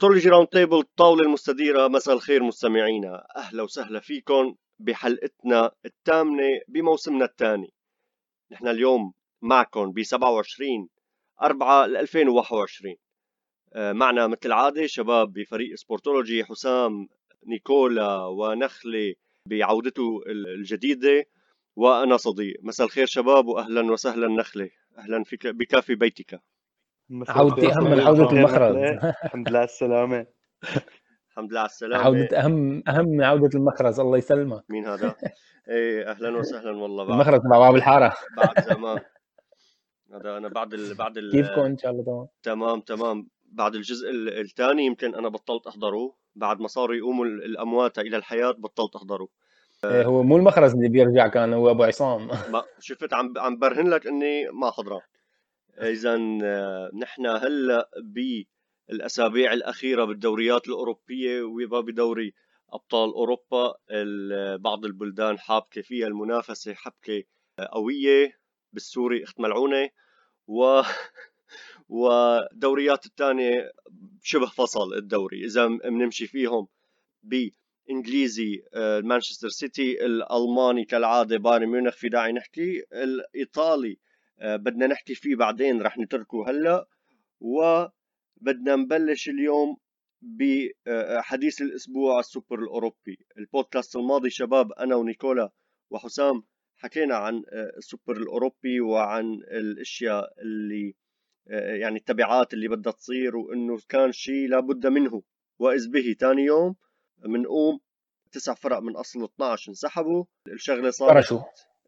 سبورتولوجي round table الطاولة المستديرة مساء الخير مستمعينا. أهلا وسهلا فيكم بحلقتنا الثامنة بموسمنا الثاني. نحن اليوم معكم ب 27 4 2021 معنا مثل العادة شباب بفريق سبورتولوجي حسام نيكولا ونخلة بعودته الجديدة وأنا صديق. مساء الخير شباب وأهلا وسهلا نخلة. أهلا فيك بكافي بيتك. عودتي أهم من عوده المخرج الحمد لله على السلامة. الحمد لله على السلامة. عودة أهم أهم من عودة المخرز الله يسلمك مين هذا؟ إيه أهلا وسهلا والله. بعد المخرز تبع باب الحارة. بعد زمان. هذا أنا بعد ال... بعد ال... كيفكم؟ إن شاء الله تمام. تمام تمام. بعد الجزء الثاني يمكن أنا بطلت أحضره. بعد ما صاروا يقوموا الأموات إلى الحياة بطلت أحضره. إيه هو مو المخرز اللي بيرجع كان هو أبو عصام. ما شفت عم عم برهن لك إني ما حضران. اذا نحن هلأ بالأسابيع الأخيرة بالدوريات الأوروبية وبدوري أبطال أوروبا بعض البلدان حابكة فيها المنافسة حبكة قوية بالسوري أخت ملعونة و ودوريات الثانية شبه فصل الدوري. اذا بنمشي فيهم بإنجليزي مانشستر سيتي الألماني كالعادة بايرن ميونخ في داعي نحكي الإيطالي آه، بدنا نحكي فيه بعدين رح نتركه هلا وبدنا نبلش اليوم بحديث الأسبوع السوبر الأوروبي. البودكاست الماضي شباب أنا ونيكولا وحسام حكينا عن آه، السوبر الأوروبي وعن الأشياء اللي آه، يعني التبعات اللي بدها تصير وإنه كان شيء لابد منه. وإذ به ثاني يوم بنقوم تسع فرق من أصل 12 انسحبوا الشغلة صارت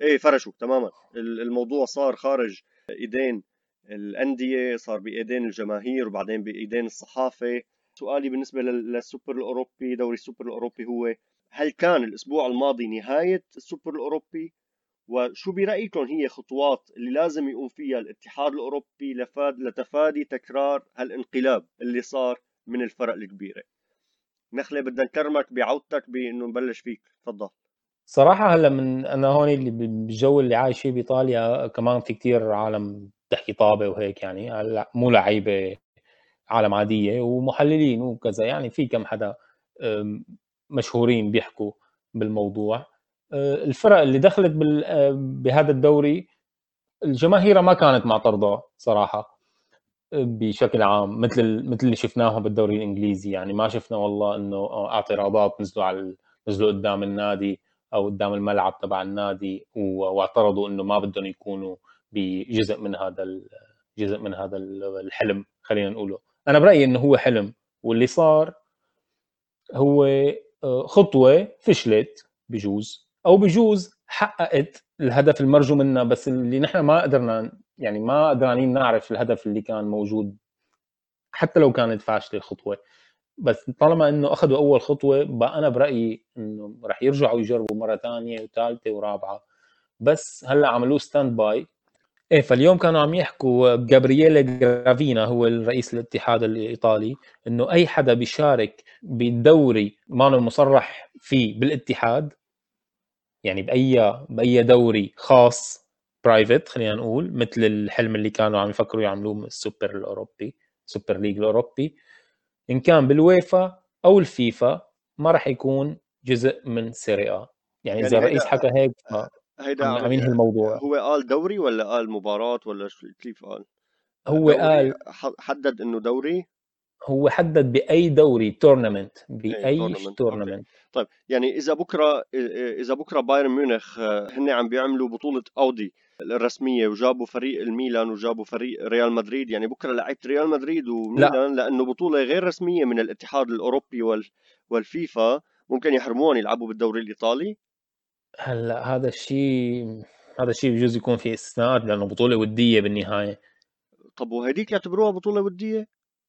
إيه فرشوا تماما. الموضوع صار خارج إيدين الأندية صار بإيدين الجماهير وبعدين بإيدين الصحافة. سؤالي بالنسبة للسوبر الأوروبي دوري السوبر الأوروبي هو هل كان الأسبوع الماضي نهاية السوبر الأوروبي؟ وشو برايكم هي خطوات اللي لازم يقوم فيها الاتحاد الأوروبي لفاد لتفادي تكرار هالانقلاب اللي صار من الفرق الكبيرة؟ نخله بدنا نكرمك بعودتك بإنه نبلش فيك. تفضل. صراحة هلا من أنا هون اللي بالجو اللي عايش فيه بإيطاليا كمان في كتير عالم تحكي طابة وهيك يعني. هلا مو لعيبة عالم عادية ومحللين وكذا يعني. في كم حدا مشهورين بيحكوا بالموضوع. الفرق اللي دخلت بهذا الدوري الجماهير ما كانت معترضة صراحة بشكل عام مثل مثل اللي شفناه بالدوري الإنجليزي يعني. ما شفنا والله إنه اعتراضات نزلوا على نزلوا قدام النادي أو قدام الملعب تبع النادي واعترضوا إنه ما بدهم يكونوا بجزء من هذا جزء من هذا الحلم خلينا نقوله. أنا برأيي إنه هو حلم واللي صار هو آه، خطوة فشلت بجوز أو بجوز حققت الهدف المرجو منها بس اللي نحن ما قدرنا يعني ما قدرانين نعرف الهدف اللي كان موجود حتى لو كانت فاشلة الخطوة. بس طالما إنه اخذوا أول خطوة بقى أنا برأيي إنه راح يرجعوا يجربوا مرة ثانية وثالثه ورابعة. بس هلأ عملوه standby إيه فاليوم كانوا عم يحكوا جابرييل جرافينا هو الرئيس الاتحاد الإيطالي إنه أي حدا بيشارك بالدوري ما مصرح فيه بالاتحاد يعني بأي بأي دوري خاص private خلينا نقول مثل الحلم اللي كانوا عم يفكروا يعملوه السوبر الأوروبي Super League الأوروبي. إن كان بالويفا أو الفيفا ما راح يكون جزء من Serie A يعني, يعني اذا الرئيس حكى هيك هيدا عم ينهي الموضوع. هو قال دوري ولا قال مباراة ولا كيف قال؟ هو قال حدد إنه دوري؟ هو حدد بأي دوري tournament بأي tournament طيب يعني إذا بكرة إذا بكرة بايرن ميونخ هن عم بيعملوا بطولة أودي الرسمية وجابوا فريق الميلان وجابوا فريق ريال مدريد. يعني بكرة لعيبه ريال مدريد وميلان لا. لأنه بطولة غير رسمية من الاتحاد الأوروبي وال والفيفا. ممكن يحرموهم يلعبوا بالدوري الإيطالي؟ هلأ هذا الشيء هذا الشيء بجوز يكون في استثناءات لأنه بطولة ودية بالنهاية. طب وهديك يعتبروها بطولة ودية؟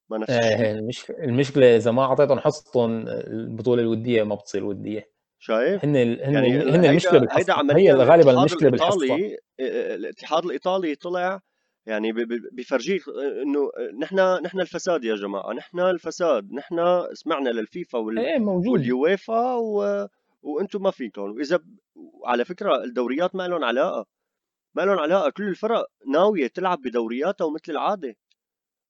ما نفس المشكلة المشكلة إذا ما أعطيتهم حصتهم البطولة الودية ما بتصير ودية. شايف؟ هن ال... هن يعني هن المشكلة بالحصه هي غالبا المشكلة بالحصه الاتحاد الإيطالي طلع يعني بفرجيك إنه نحن نحن الفساد يا جماعة نحن الفساد نحن سمعنا للفيفا وال... إيه موجود. واليويفا و... وأنتم ما فيكم وإذا على فكرة الدوريات ما لهم علاقة. ما لهم علاقة. كل الفرق ناوية تلعب بدورياتها ومثل العادة.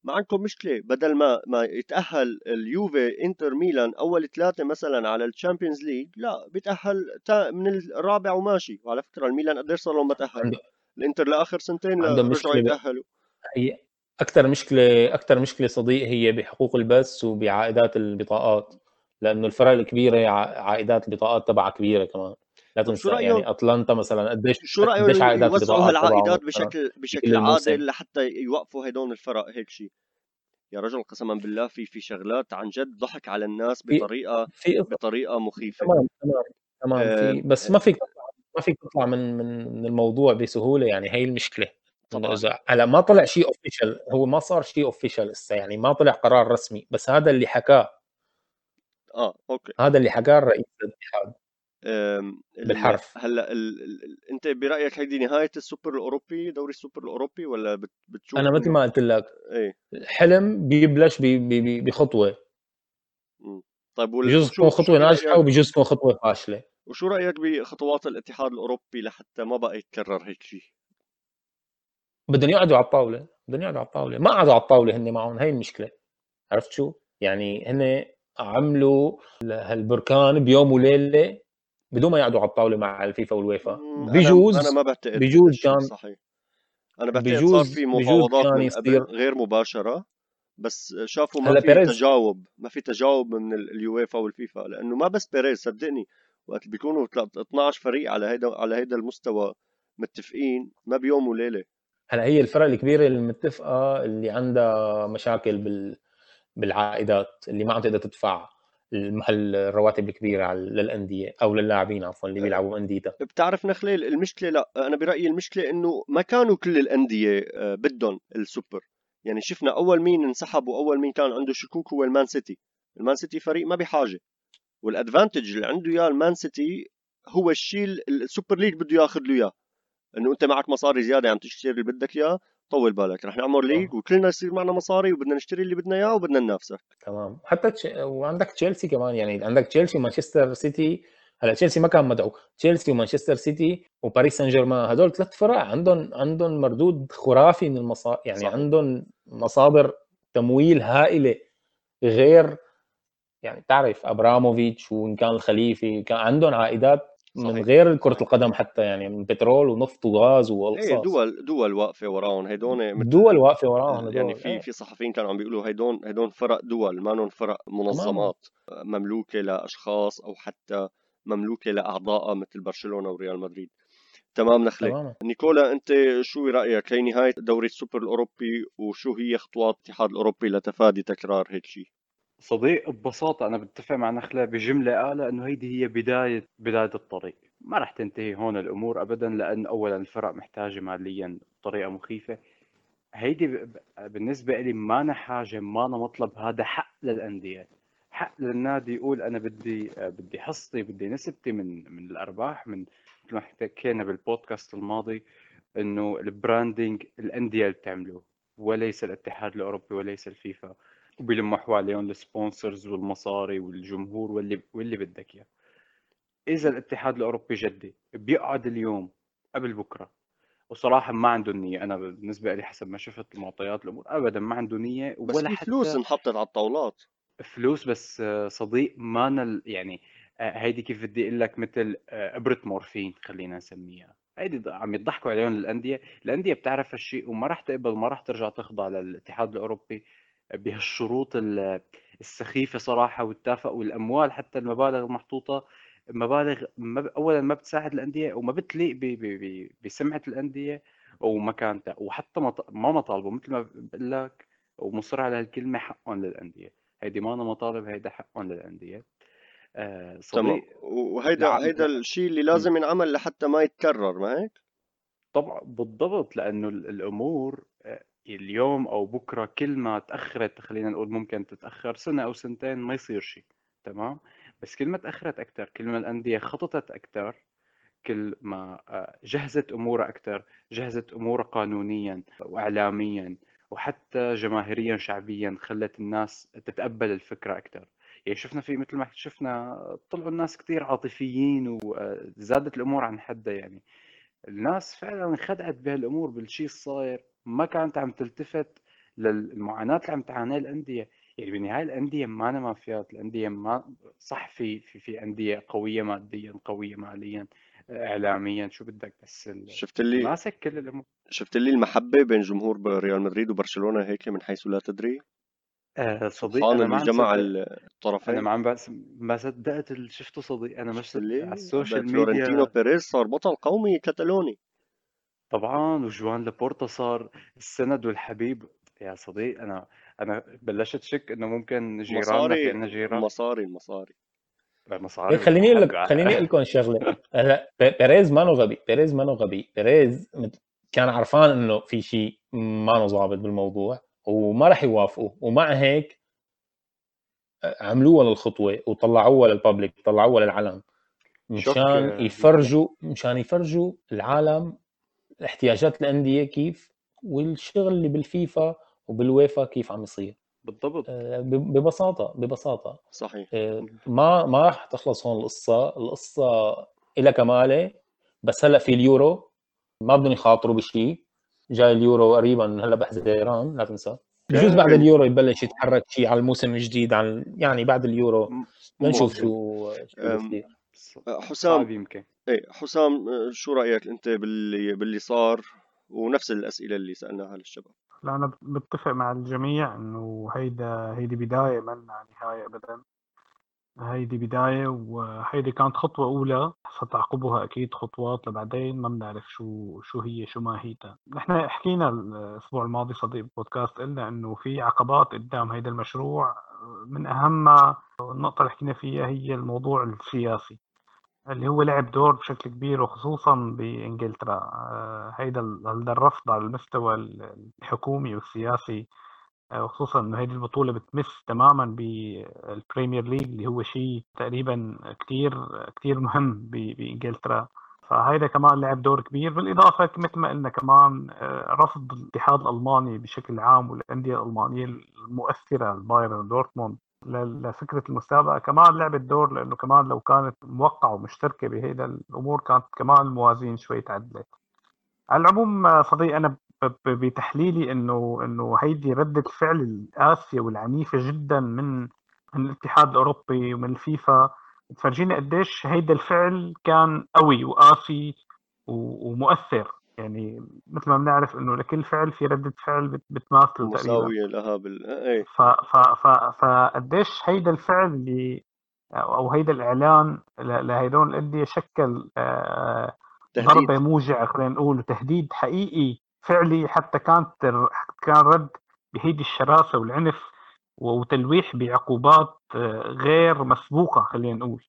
ما عندكم مشكلة. بدل ما ما يتأهل اليوفي انتر ميلان أول ثلاثة مثلا على ال Champions League لا بيتأهل من الرابع وماشي. وعلى فكرة الميلان قديش صار لهم ما تأهل؟ الانتر لآخر سنتين رجعوا يتأهلوا. هي أكثر مشكلة أكثر مشكلة صديق هي بحقوق البث وبعائدات البطاقات. لأنه الفرق الكبيرة عائدات البطاقات تبعها كبيرة كمان. لا تنسى يعني اتلانتا مثلا قديش شو قديش عائدات يوزعوا هالعائدات بشكل بشكل عادل لحتى يوقفوا هدول الفرق؟ هيك شيء يا رجل قسما بالله في في شغلات عن جد ضحك على الناس بطريقه في بطريقة مخيفة. تمام تمام تمام آه في بس ما فيك ما فيك تطلع من من الموضوع بسهولة يعني هي المشكلة. طبعا. هلأ ما طلع شيء official هو ما صار شيء official لسه يعني ما طلع قرار رسمي بس هذا اللي حكاه. آه okay. هذا اللي حكاه رئيس الاتحاد بالحرف. هلا ال... ال... انت برأيك هيدي نهاية السوبر الأوروبي دوري السوبر الأوروبي ولا بت... بتشوف أنا مثل ما قلت لك إيه؟ الحلم بيبلش ب... ب... بخطوة. طيب وال... بجوز تكون خطوة ناجحة وبجوز تكون خطوة فاشلة. وشو رأيك بخطوات الاتحاد الأوروبي لحتى ما بقى يتكرر هيك شيء بدهم يقعدوا على الطاولة بدهم يقعدوا على الطاولة. ما قعدوا على الطاولة هن معهم هي المشكلة. عرفت شو؟ يعني هن عملوا هالبركان بيوم وليلة بدون ما يقعدوا على الطاولة مع الفيفا والويفا. بجوز أنا, ما بعتقد بجوز كان صحيح. أنا بعتقد صار في مفاوضات من قبل غير مباشرة بس شافوا ما في بيريز. تجاوب ما في تجاوب من اليويفا والفيفا لأنه ما بس بيريز صدقني. وقت بيكونوا 12 فريق على هيدا على هيدا المستوى متفقين ما بيوم وليله هلا هي الفرق الكبيرة المتفقة اللي عندها مشاكل بال بالعائدات اللي ما عم تقدر تدفع. الرواتب الكبيرة للأندية أو للاعبين عفوا اللي بيلعبوا انديتها بتعرف نخله المشكلة لا أنا برأيي المشكلة إنه ما كانوا كل الأندية آه، بدهم السوبر. يعني شفنا أول مين انسحب وأول مين كان عنده شكوك هو المان سيتي. المان سيتي فريق ما بحاجة. وال advantage اللي عنده إياه المان سيتي هو الشيء السوبر ليج بده ياخذ له إياه. إنه أنت معك مصاري زيادة عم تشتري اللي بدك إياه طول بالك رح نعمل league وكلنا يصير معنا مصاري وبدنا نشتري اللي بدنا إياه وبدنا ننافسك تمام. حتى تش... وعندك تشيلسي كمان يعني عندك تشيلسي ومانشستر سيتي. هلا تشيلسي ما كان مدعو تشيلسي ومانشستر سيتي وباريس سان جيرمان هدول ثلاث فرق عندهم عندهم مردود خرافي من المصادر يعني صح. عندهم مصادر تمويل هائلة غير يعني تعرف أبراموفيتش وإن كان الخليفي كان عندهم عائدات من غير كرة القدم حتى يعني من بترول ونفط وغاز والقصص إيه دول دول واقفة وراهم هيدون دول واقفة وراهم يعني في إيه. في صحفيين كانوا عم بيقولوا هيدون هيدون فرق دول ما فرق منظمات تمام. مملوكة لأشخاص أو حتى مملوكة لأعضاء مثل برشلونة وريال مدريد تمام نخلة تمام. نيكولا أنت شو رأيك هي نهاية دوري السوبر الأوروبي وشو هي خطوات الاتحاد الأوروبي لتفادي تكرار هيك شيء صديق ببساطة أنا بتفق مع نخلة بجملة قالها إنه هيدي هي بداية بداية الطريق. ما راح تنتهي هون الأمور أبدا لأن أولا الفرق محتاجة ماليا بطريقة مخيفة. هيدي بالنسبة لي ما أنا حاجة ما أنا مطلب هذا حق للأندية. حق للنادي يقول أنا بدي بدي حصتي بدي نسبتي من من الأرباح من مثل ما حكينا بالبودكاست الماضي إنه ال branding الأندية اللي بتعمله وليس الاتحاد الأوروبي وليس الفيفا. وبيلموا حواليهم ال sponsors والمصاري والجمهور واللي واللي بدك إياه. إذا الاتحاد الأوروبي جدي بيقعد اليوم قبل بكرة وصراحة ما عنده نية. أنا بالنسبة لي حسب ما شفت المعطيات الأمور ابدا ما عنده نية ولا بس في حتى فلوس انحطت على الطاولات. فلوس بس صديق ما نل يعني آه، هيدي كيف بدي أقول لك؟ مثل آه، إبرة مورفين خلينا نسميها. هيدي عم يضحكوا عليهم الأندية. الأندية بتعرف هالشيء وما راح تقبل ما راح ترجع تخضع للاتحاد الأوروبي. بهالشروط السخيفة صراحة والتافهة والأموال حتى المبالغ المحطوطه مبالغ ما اولا ما بتساعد الأندية وما بتليق بسمعة الأندية ومكانتها. وحتى ما مطالبه مثل ما بقول لك ومصر على هالكلمة حقهم للأندية. هيدي ما أنا مطالب هيدا حقهم للأندية. آه تمام. وهيدا هيدا الشيء اللي لازم ينعمل لحتى ما يتكرر ما هيك؟ طبعا بالضبط لأنه الأمور آه، اليوم أو بكرة كل ما تأخرت خلينا نقول ممكن تتأخر سنة أو سنتين ما يصير شيء تمام؟ بس كل ما تأخرت أكثر كل ما الأندية خططت أكثر كل ما آه، جهزت امورها أكثر جهزت امورها قانونيا واعلاميا وحتى جماهيريا شعبيا خلت الناس تتقبل الفكرة أكثر يعني شفنا في مثل ما شفنا طلعوا الناس كثير عاطفيين وزادت الأمور عن حدها يعني. الناس فعلا انخدعت بهالأمور بالشيء الصاير. ما كانت عم تلتفت للمعاناة اللي عم تعانيها الأندية. يعني بالنهايه الأندية ما أنا مافيات الأندية ما صح في في في أندية قوية ماديا قوية ماليا اعلاميا شو بدك بس شفت اللي ماسك كل الأمور. شفت اللي المحبة بين جمهور ريال مدريد وبرشلونة هيك من حيث لا تدري؟ آه صديق أنا ما جمع الطرفين. أنا ما عم بس ما صدقت اللي شفته صديق. أنا مش على ال social media. فلورنتينو بيريز صار بطل قومي كتالوني طبعا وجوان لابورتا صار السند والحبيب. يا صديق أنا أنا بلشت شك إنه ممكن جيراننا في عندنا جيران. مصاري المصاري مصاري خليني أقول لك خليني أقول لكم شغلة. هلأ بيريز ما غبي بيريز ما غبي بيريز كان عرفان إنه في شيء ما ظابط بالموضوع وما راح يوافقوا ومع هيك عملوها للخطوه وطلعوها لل public طلعوها للعلن مشان يفرجوا مشان يفرجوا العالم احتياجات الأندية كيف والشغل اللي بالفيفا وبالويفا كيف عم يصير. بالضبط. آه، ببساطة ببساطة. صحيح. آه، ما ما راح تخلص هون القصة. القصة لها كماله بس هلأ في اليورو ما بدهم يخاطروا بشيء جاي اليورو قريبا هلأ بحزيران لا تنسى. بجوز بعد اليورو يبلش يتحرك شيء على الموسم الجديد عن يعني بعد اليورو. بنشوف شو شو حسام. يمكن. إيه حسام شو رأيك أنت باللي باللي صار؟ ونفس الأسئلة اللي سألناها للشباب. لا أنا بتفق مع الجميع إنه هيدا هيدي بداية منا نهاية ابدا. هيدي بداية وهيدي كانت خطوة أولى ستعقبها أكيد خطوات لبعدين ما بنعرف شو شو هي شو ماهيتها نحن حكينا الأسبوع الماضي صديق بودكاست قلنا إنه في عقبات قدام هيدا المشروع. من أهمها النقطة اللي حكينا فيها هي الموضوع السياسي. اللي هو لعب دور بشكل كبير وخصوصا بإنجلترا. آه، هيدا الرفض على المستوى الحكومي والسياسي. آه، وخصوصا إنه هذه البطولة بتمس تماما بالبريمير ليج اللي هو شيء تقريبا كثير كثير مهم بإنجلترا. فهيدا كمان لعب دور كبير. بالإضافة مثل ما قلنا كمان آه، رفض الاتحاد الألماني بشكل عام والأندية الألمانية المؤثرة البايرن دورتموند. لفكرة المسابقة. كمان لعبت دور لأنه كمان لو كانت موقعة ومشتركة بهيدا الأمور كانت كمان الموازين شوي تعدلت. على العموم آه، صديق أنا بتحليلي إنه إنه هيدي ردة الفعل القاسيه والعنيفة جدا من من الاتحاد الأوروبي ومن الفيفا. تفرجينا قديش هيدا الفعل كان قوي وقاسي ومؤثر. يعني مثل ما بنعرف إنه لكل فعل في ردة فعل بتماثله تقريبا. مساوية لها بال إيه. ف ف ف فقديش هيدا الفعل اللي أو هيدا الإعلان لهيدول الانديه شكل آه، ضربة موجعة خلينا نقول وتهديد حقيقي فعلي حتى كانت كان رد بهيدي الشراسة والعنف وتلويح بعقوبات آه، غير مسبوقة خلينا نقول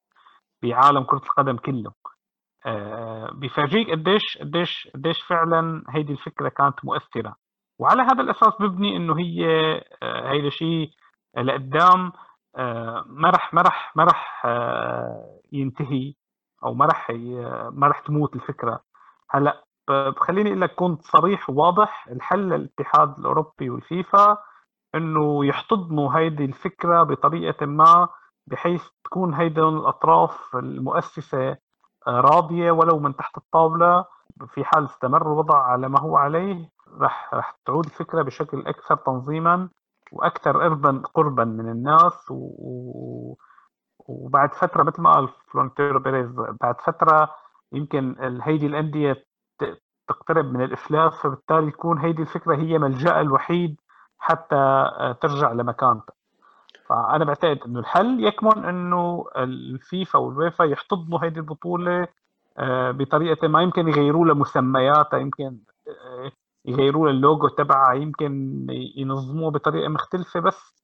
بعالم كرة القدم كله. آه، بفرجيك قديش قديش قديش فعلا هيدي الفكرة كانت مؤثرة. وعلى هذا الأساس ببني إنه هي آه، هيدا شيء لقدام ما رح ما رح ما رح ينتهي أو ما رح ما رح تموت الفكرة. هلأ خليني أقول لك كنت صريح وواضح الحل للاتحاد الأوروبي والفيفا إنه يحتضنوا هيدي الفكرة بطريقة ما بحيث تكون هيدي الأطراف المؤسسة راضية ولو من تحت الطاولة في حال استمر الوضع على ما هو عليه رح رح تعود الفكرة بشكل أكثر تنظيما وأكثر قربا قربا من الناس و... وبعد فترة مثل ما قال فلورنتينو بيريز بعد فترة يمكن هيدي الأندية تقترب من الإفلاس فبالتالي تكون هيدي الفكرة هي ملجأ الوحيد حتى آه، ترجع لمكانتها فأنا بعتقد إنه الحل يكمن إنه الفيفا والويفا يحتضنوا هيدي البطولة آه، بطريقة ما. يمكن يغيروا لها مسمياتها يمكن آه، يغيروا اللوجو تبعها يمكن ينظموها بطريقة مختلفة. بس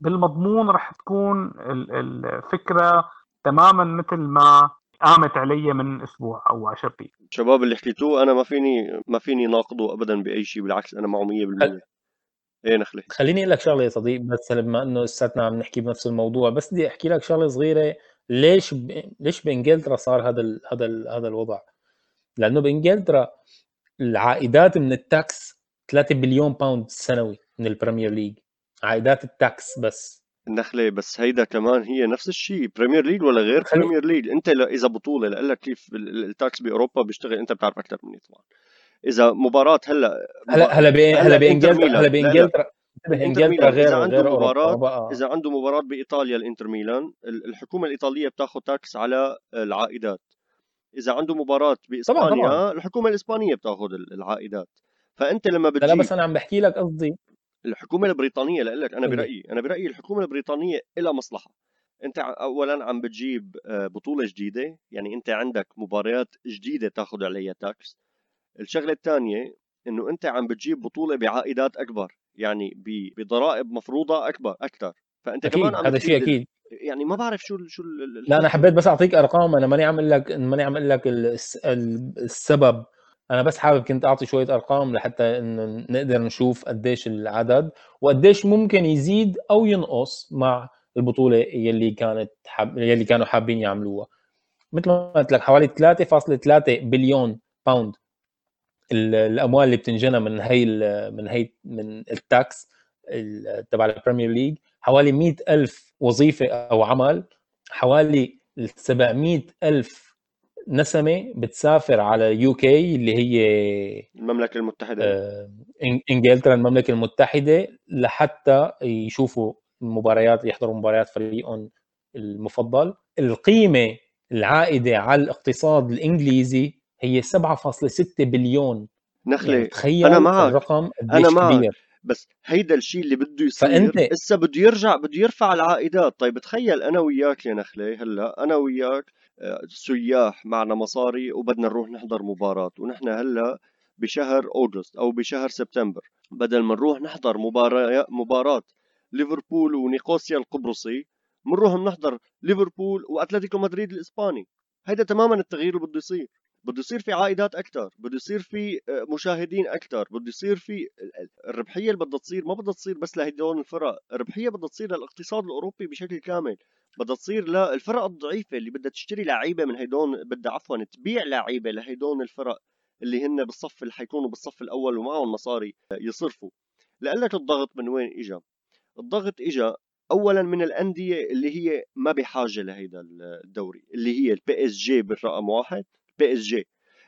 بالمضمون رح تكون الفكرة تماما مثل ما قامت علي من أسبوع أو 10 أيام شباب اللي حكيتوه أنا ما فيني ما فيني ناقضه ابدا بأي شيء بالعكس أنا معه 100% إيه نخله خليني أقول لك شغلة يا صديق بس بما إنه لساتنا عم نحكي بنفس الموضوع بس بدي أحكي لك شغلة صغيرة ليش ب... ليش بإنجلترا صار هذا ال... هذا ال... هذا الوضع؟ لأنه بإنجلترا العائدات من ال tax 3 billion pound سنوي من البريمير ليج عائدات ال tax بس. النخله بس هيدا كمان هي نفس الشيء بريمير ليج ولا غير. بريمير ليج أنت إذا بطولة لك كيف ال tax بأوروبا بيشتغل أنت بتعرف أكثر مني طبعا. إذا مباراة هلأ هلا هلأ هلأ بانجلترا هلأ بانجلترا انجلترا غير إذا عنده غير مباراه بقى إذا عنده مباراة بإيطاليا الإنتر ميلان ال- الحكومة الإيطالية بتاخذ tax على العائدات. إذا عنده مباراة طبعا طبعا. باسبانيا الحكومة الإسبانية بتاخذ ال- العائدات. فأنت لما لا لا بس أنا عم بحكي لك قصدي. الحكومة البريطانية لك أنا برأيي أنا برأيي الحكومة البريطانية لها مصلحة. أنت اولا عم بتجيب آه، بطولة جديدة يعني أنت عندك مباريات جديدة تاخذ عليها tax الشغلة الثانية إنه أنت عم بتجيب بطولة بعائدات أكبر يعني بضرائب مفروضة أكبر أكثر فأنت كمان أكيد عم هذا شيء أكيد. يعني ما بعرف شو شو لا أنا حبيت بس أعطيك أرقام أنا ماني عم أقول لك ماني عم أقول لك الس- ال- السبب. أنا بس حابب كنت أعطي شوية أرقام لحتى انه نقدر نشوف قديش العدد وقديش ممكن يزيد أو ينقص مع البطولة يلي كانت حاب... يلي كانوا حابين يعملوها. مثل ما قلت لك حوالي 3.3 billion pound الأموال اللي بتنجنى من هي من هي من ال tax ال- تبع البريمير ليج حوالي 100 ألف وظيفة أو عمل حوالي 700 ألف نسمة بتسافر على UK اللي هي المملكة المتحدة. آه، إنجلترا المملكة المتحدة لحتى يشوفوا المباريات يحضروا مباريات فريقهم المفضل. القيمة العائدة على الاقتصاد الإنجليزي هي 7.6 بليون. يعني نخله أنا تخيل معك الرقم أنا معك. كبير. بس هيدا الشيء اللي بده يصير فأنت هسه بده يرجع بده يرفع العائدات. طيب تخيل أنا وياك يا نخله هلأ أنا وياك آه، سياح معنا مصاري وبدنا نروح نحضر مباراة. ونحن هلأ بشهر أوغست أو بشهر سبتمبر. بدل ما نروح نحضر مباراة مباراة ليفربول ونيقوسيا القبرصي بنروح بنحضر ليفربول وأتلتيكو مدريد الإسباني. هيدا تماما التغيير اللي بده يصير. بده يصير في عائدات أكثر بده يصير في آه، مشاهدين أكثر بده يصير في الربحية اللي بدها تصير ما بدها تصير بس لهدول الفرق الربحية بدها تصير للاقتصاد الأوروبي بشكل كامل بدها تصير للفرق الضعيفة اللي بدها تشتري لعيبة من هيدون بدها عفوا تبيع لعيبة لهيدون الفرق اللي هن بالصف اللي حيكونوا بالصف الأول ومعهم مصاري يصرفوا. لقلك الضغط من وين اجى الضغط اجى اولا من الأندية اللي هي ما بحاجة لهيدا الدوري اللي هي ال PSG بالرقم واحد. ال PSG.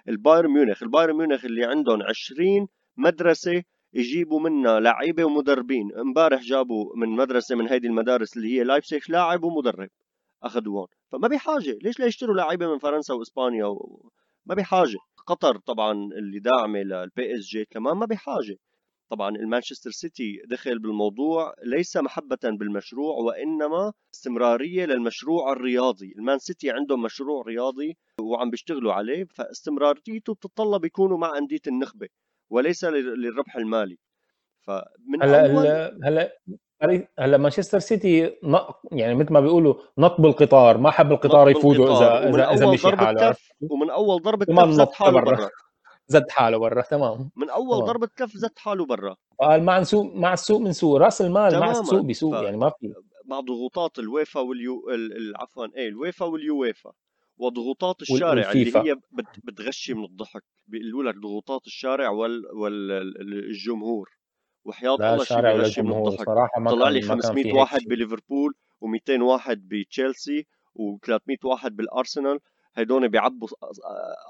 البايرن ميونخ. البايرن ميونخ اللي عندهم 20 مدرسة يجيبوا منها لعيبة ومدربين. امبارح جابوا من مدرسة من هيدي المدارس اللي هي لايبسيخ لاعب ومدرب. أخذوهم. فما بحاجه ليش لا يشتروا لعيبة من فرنسا وإسبانيا و... ما بحاجه قطر طبعا اللي داعمة لل PSG كمان ما بحاجه طبعا المانشستر سيتي دخل بالموضوع ليس محبة بالمشروع وإنما استمرارية للمشروع الرياضي. المان سيتي عندهم مشروع رياضي وعم بيشتغلوا عليه فاستمراريته بتتطلب يكونوا مع أندية النخبة وليس لل- للربح المالي. فمن هلا أول ال- هلا هلا مانشستر سيتي نق يعني مثل ما بيقولوا نط بالقطار ما حب القطار يفوتوا إذا إذا إذا مشي حاله ومن أول ضربة وما كف زت حاله برا زد حاله برا تمام. من أول تمام. ضربة كف زت حاله برا. قال مع السوق مع السوق من سوق راس المال مع السوق تماما بسوق يعني ما في. مع ضغوطات الويفا واليو ال- ال- عفوا إيه الويفا واليويفا وضغوطات وال- الشارع اللي والفيفا. هي بت- بتغشي من الضحك. بيقولوا لك ضغوطات الشارع والجمهور وحياة الله شيء بغشي من الضحك. طلع لي كان ما كان 500 في هيك واحد بليفربول و200 واحد بتشيلسي و300 واحد بالأرسنال. هيدون بيعبوا ص-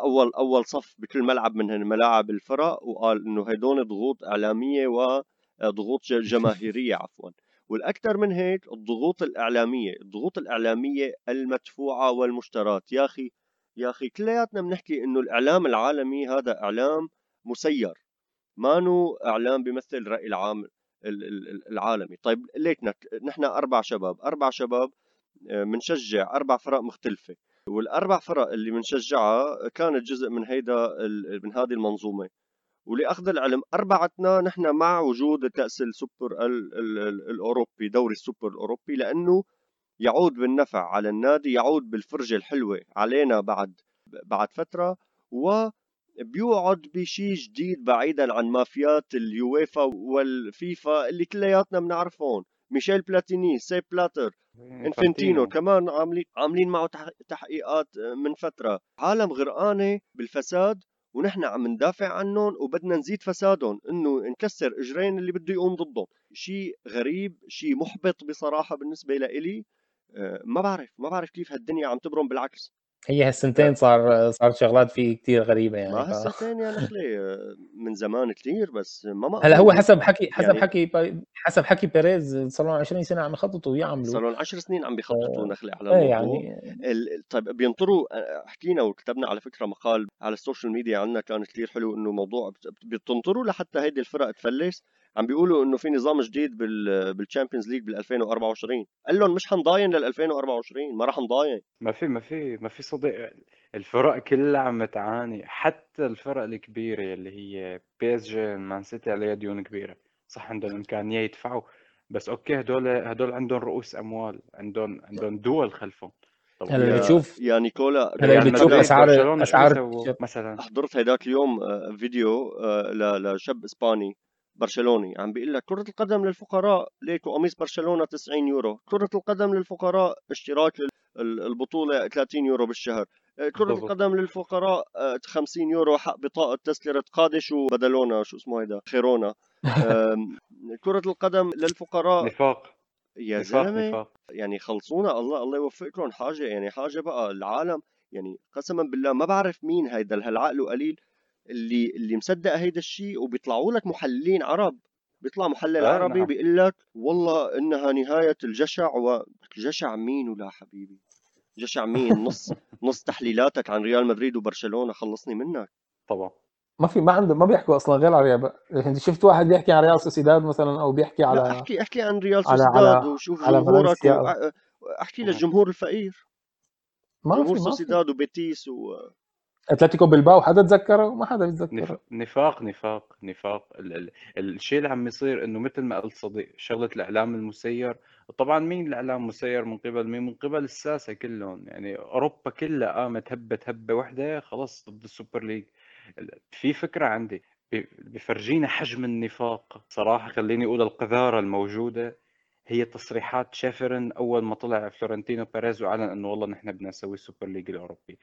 أول أول صف بكل ملعب من الملاعب الفرق وقال إنه هيدون ضغوط إعلامية وضغوط ج- جماهيرية عفوا. والأكثر من هيك الضغوط الإعلامية الضغوط الإعلامية المدفوعة والمشتراه يا أخي يا أخي كلياتنا بنحكي إنه الإعلام العالمي هذا إعلام مسير. مانو إعلام بيمثل الراي العام ال- ال- ال- العالمي. طيب ليتنا نحن أربع شباب. أربع شباب بنشجع أربع فرق مختلفة. والأربع فرق اللي بنشجعها كانت جزء من هيدا من هذه المنظومة. ولأخذ العلم أربعتنا نحن مع وجود كاس السوبر ال ال ال الأوروبي دوري السوبر الأوروبي لأنه يعود بالنفع على النادي يعود بالفرجة الحلوة علينا بعد بعد فترة وبيوعد بشيء جديد بعيدا عن مافيات اليويفا والفيفا اللي كلياتنا بنعرفهم. ميشيل بلاتيني سيب بلاتر إنفنتينو انفانتينو كمان عاملين عاملين معه تح- تحقيقات من فترة. عالم غرقانة بالفساد ونحن عم ندافع عنهم وبدنا نزيد فسادهم إنه نكسر إجرين اللي بده يقوم ضدهم. شيء غريب شيء محبط بصراحة بالنسبة لإلي. أه، ما بعرف ما بعرف كيف هالدنيا عم تبرم بالعكس. هي هالسنتين صار صار شغلات فيه كتير غريبة يعني ما. هالسنتين يا نخلي من زمان كتير بس ما هلأ هو حسب حكي حسب يعني حكي حسب حكي بيريز صار لهم 20 سنة عم يخططوا ويعملوا صار لهم 10 سنين عم بيخططوا نخلي على إيه الموضوع يعني ال- طيب بينطروا آه، حكينا وكتبنا على فكرة مقال على ال social media عنا كان كثير حلو إنه موضوع بت- بتنطروا لحتى هيدي الفرق تفلس عم بيقولوا إنه في نظام جديد بال بال Champions League بال 2024 قال لهم مش حنضاين لل 2024 ما راح نضاين. ما في ما في ما في صديق الفرق كلها عم تعاني حتى الفرق الكبيرة اللي هي PSG مان سيتي عليها ديون كبيرة. صح عندهم إمكانية يدفعوا. بس okay هدول هدول عندهم رؤوس أموال عندهم عندهم دول خلفهم. هلا بتشوف يا نيكولا هلا بتشوف اسعار اسعار مثلا. حضرت هيداك اليوم آه، فيديو آه، ل- لشاب إسباني. برشلوني. عم بيقول لك كرة القدم للفقراء ليكو قميص برشلونة 90 يورو. كرة القدم للفقراء اشتراك البطولة 30 يورو بالشهر. آه، كرة بالضبط. القدم للفقراء آه، 50 يورو حق بطاقة تذكرة قادش وبدلونا شو اسمه هيدا خيرونا. كرة القدم للفقراء. نفاق. يا زلمة. يعني خلصونا. الله الله يوفقكم. حاجة يعني حاجة بقى العالم يعني قسما بالله ما بعرف مين هيدا هالعقل قليل؟ اللي اللي مصدق هيدا الشيء وبيطلعوا لك محللين عرب. بيطلع محلل آه عربي نعم. بيقول لك والله إنها نهاية الجشع وجشع مين ولا حبيبي؟ جشع مين؟ نص نص تحليلاتك عن ريال مدريد وبرشلونة خلصني منك. طبعا. ما في ما عنده ما بيحكوا أصلا غير على ريال. أنت شفت واحد بيحكي عن ريال سوسيداد مثلا أو بيحكي لا على أحكي أحكي عن ريال سوسيداد وشوف على جمهورك. واحكي مم. للجمهور الفقير. ما جمهور في ما في. سوسيداد وبيتيس و أتلتيكو بلباو حدا تذكره ما حدا. بيتذكره. نفاق نفاق نفاق. ال... ال... الشيء اللي عم يصير إنه مثل ما قلت صديق شغلة الإعلام المسير. طبعا مين الإعلام المسير من قبل؟ مين من قبل؟ الساسة كلهم. يعني أوروبا كلها قامت هبت هبة واحدة خلص ضد ال Super League. في فكرة عندي. بفرجينا حجم النفاق. صراحة خليني أقول القذارة الموجودة هي تصريحات شافرن أول ما طلع فلورنتينو بيريز وأعلن إنه والله نحن بدنا نسوي ال Super League الأوروبي.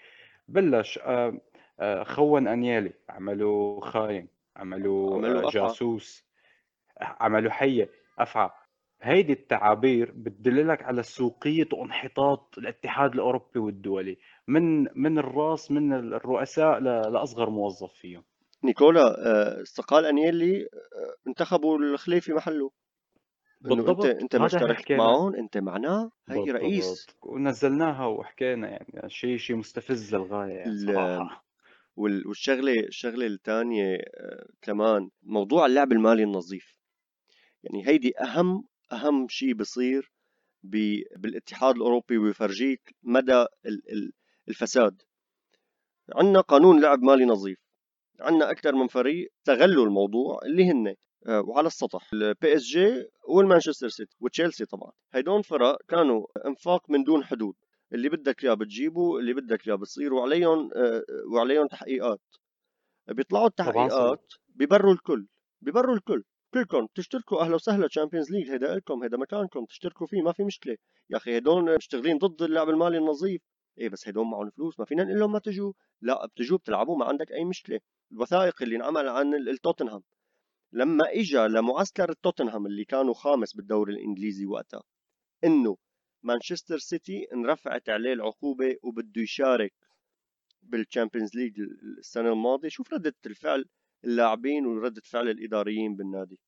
بلش آه، آه، خون أنييلي عملوا خاين عملوا عملوا آه، أفعى. جاسوس عملوا حية أفعى. هيدي التعابير بتدللك على سوقية وانحطاط الاتحاد الأوروبي والدولي. من من الرأس من الرؤساء لأصغر موظف فيهم. نيكولا استقال انيلي آه، انتخبوا الخليفي محله. إنه انت بالضبط أنت ما اشتركت معهم أنت معناه هي رئيس. بالضبط ونزلناها وحكينا يعني شيء شيء مستفز للغاية يعني صراحة. وال- والشغله الشغلة الثانية كمان موضوع اللعب المالي النظيف. يعني هيدي اهم أهم شيء بصير ب- بالاتحاد الأوروبي ويفرجيك مدى ال- ال- الفساد. عندنا قانون لعب مالي نظيف. عندنا أكثر من فريق استغلوا الموضوع اللي هن آه، وعلى السطح. ال PSG والمانشستر سيتي وتشيلسي طبعا. هيدول فرق كانوا أنفاق من دون حدود. اللي بدك إياه بتجيبه اللي بدك إياه بتصير وعليهم آه، وعليهم تحقيقات. بيطلعوا التحقيقات بيبروا الكل بيبروا الكل. كلكم تشتركوا أهلا وسهلا Champions League هيدا لكم هيدا مكانكم تشتركوا فيه ما في مشكلة. يا أخي هدول مشتغلين ضد اللعب المالي النظيف. إيه بس هدول معهم فلوس ما فينا نقول لهم ما تجوا. لا بتجوا بتلعبوا ما عندك أي مشكلة. الوثائق اللي انعمل عن ال- التوتنهام لما اجى لمعسكر التوتنهام اللي كانوا خامس بالدوري الإنجليزي وقتها إنه مانشستر سيتي انرفعت عليه العقوبة وبده يشارك بال Champions League السنة الماضية. شوف ردة الفعل اللاعبين وردة فعل الإداريين بالنادي.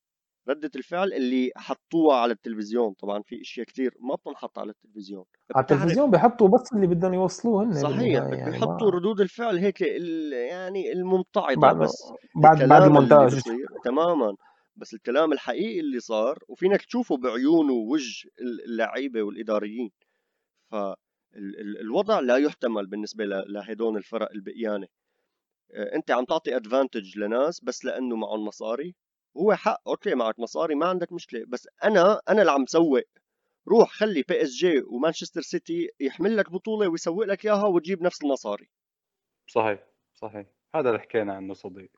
ردة الفعل اللي حطوها على التلفزيون. طبعا في أشياء كتير ما بتنحط على التلفزيون. على التلفزيون بيحطوا بس اللي بدهم يوصلوه هن صحيح يعني بيحطوا ما ردود الفعل هيك يعني الممتعضة بعد بس. بعد بعد المونتاج. تماما. بس الكلام الحقيقي اللي صار وفينك تشوفه بعيون ووجه اللعيبة والإداريين. فالوضع لا يحتمل بالنسبة ل- لهدول الفرق البقيانة. آه، أنت عم تعطي advantage لناس بس لأنه معهم مصاري. هو حق okay معك مصاري ما عندك مشكلة بس أنا أنا اللي عم سوق. روح خلي PSG ومانشستر سيتي يحمل لك بطولة ويسوق لك إياها وتجيب نفس المصاري. صحيح صحيح. هذا اللي حكينا عنه صديق.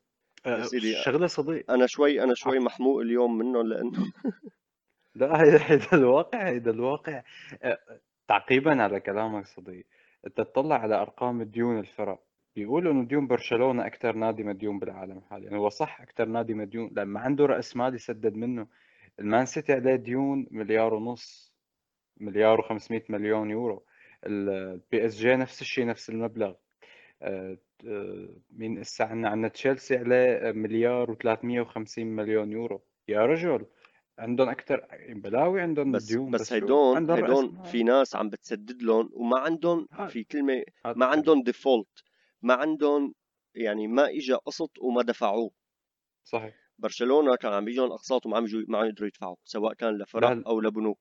أه، سيدي شغلة صديق. أنا شوي أنا شوي عفوا محموق اليوم منهم لأنه لا هيدا الواقع هيدا الواقع. أه، تعقيبا على كلامك صديق. أنت تطلع على أرقام ديون الفرق. بيقولوا إنه ديون برشلونة أكثر نادي مديون بالعالم حاليا. هو صح أكثر نادي مديون لما عنده رأس مال يسدد منه المان سيتي عليه ديون مليار ونص مليار و500 مليون يورو. ال PSG نفس الشيء نفس المبلغ. آه، مين هسه عندنا؟ عندنا تشيلسي عليه مليار و350 مليون يورو. يا رجل عندهم أكثر بلاوي عندهم بس ديون بس رأس هيدون مال. في ناس عم بتسدد لهم وما عندهم في كلمه ما. عندهم ديفولت ما عندهم يعني ما اجى قسط وما دفعوه. صحيح. برشلونة كان عم بيجون أقساط وما عم يجوا ما عم يقدروا يدفعوا سواء كان لفرق لا- أو لبنوك.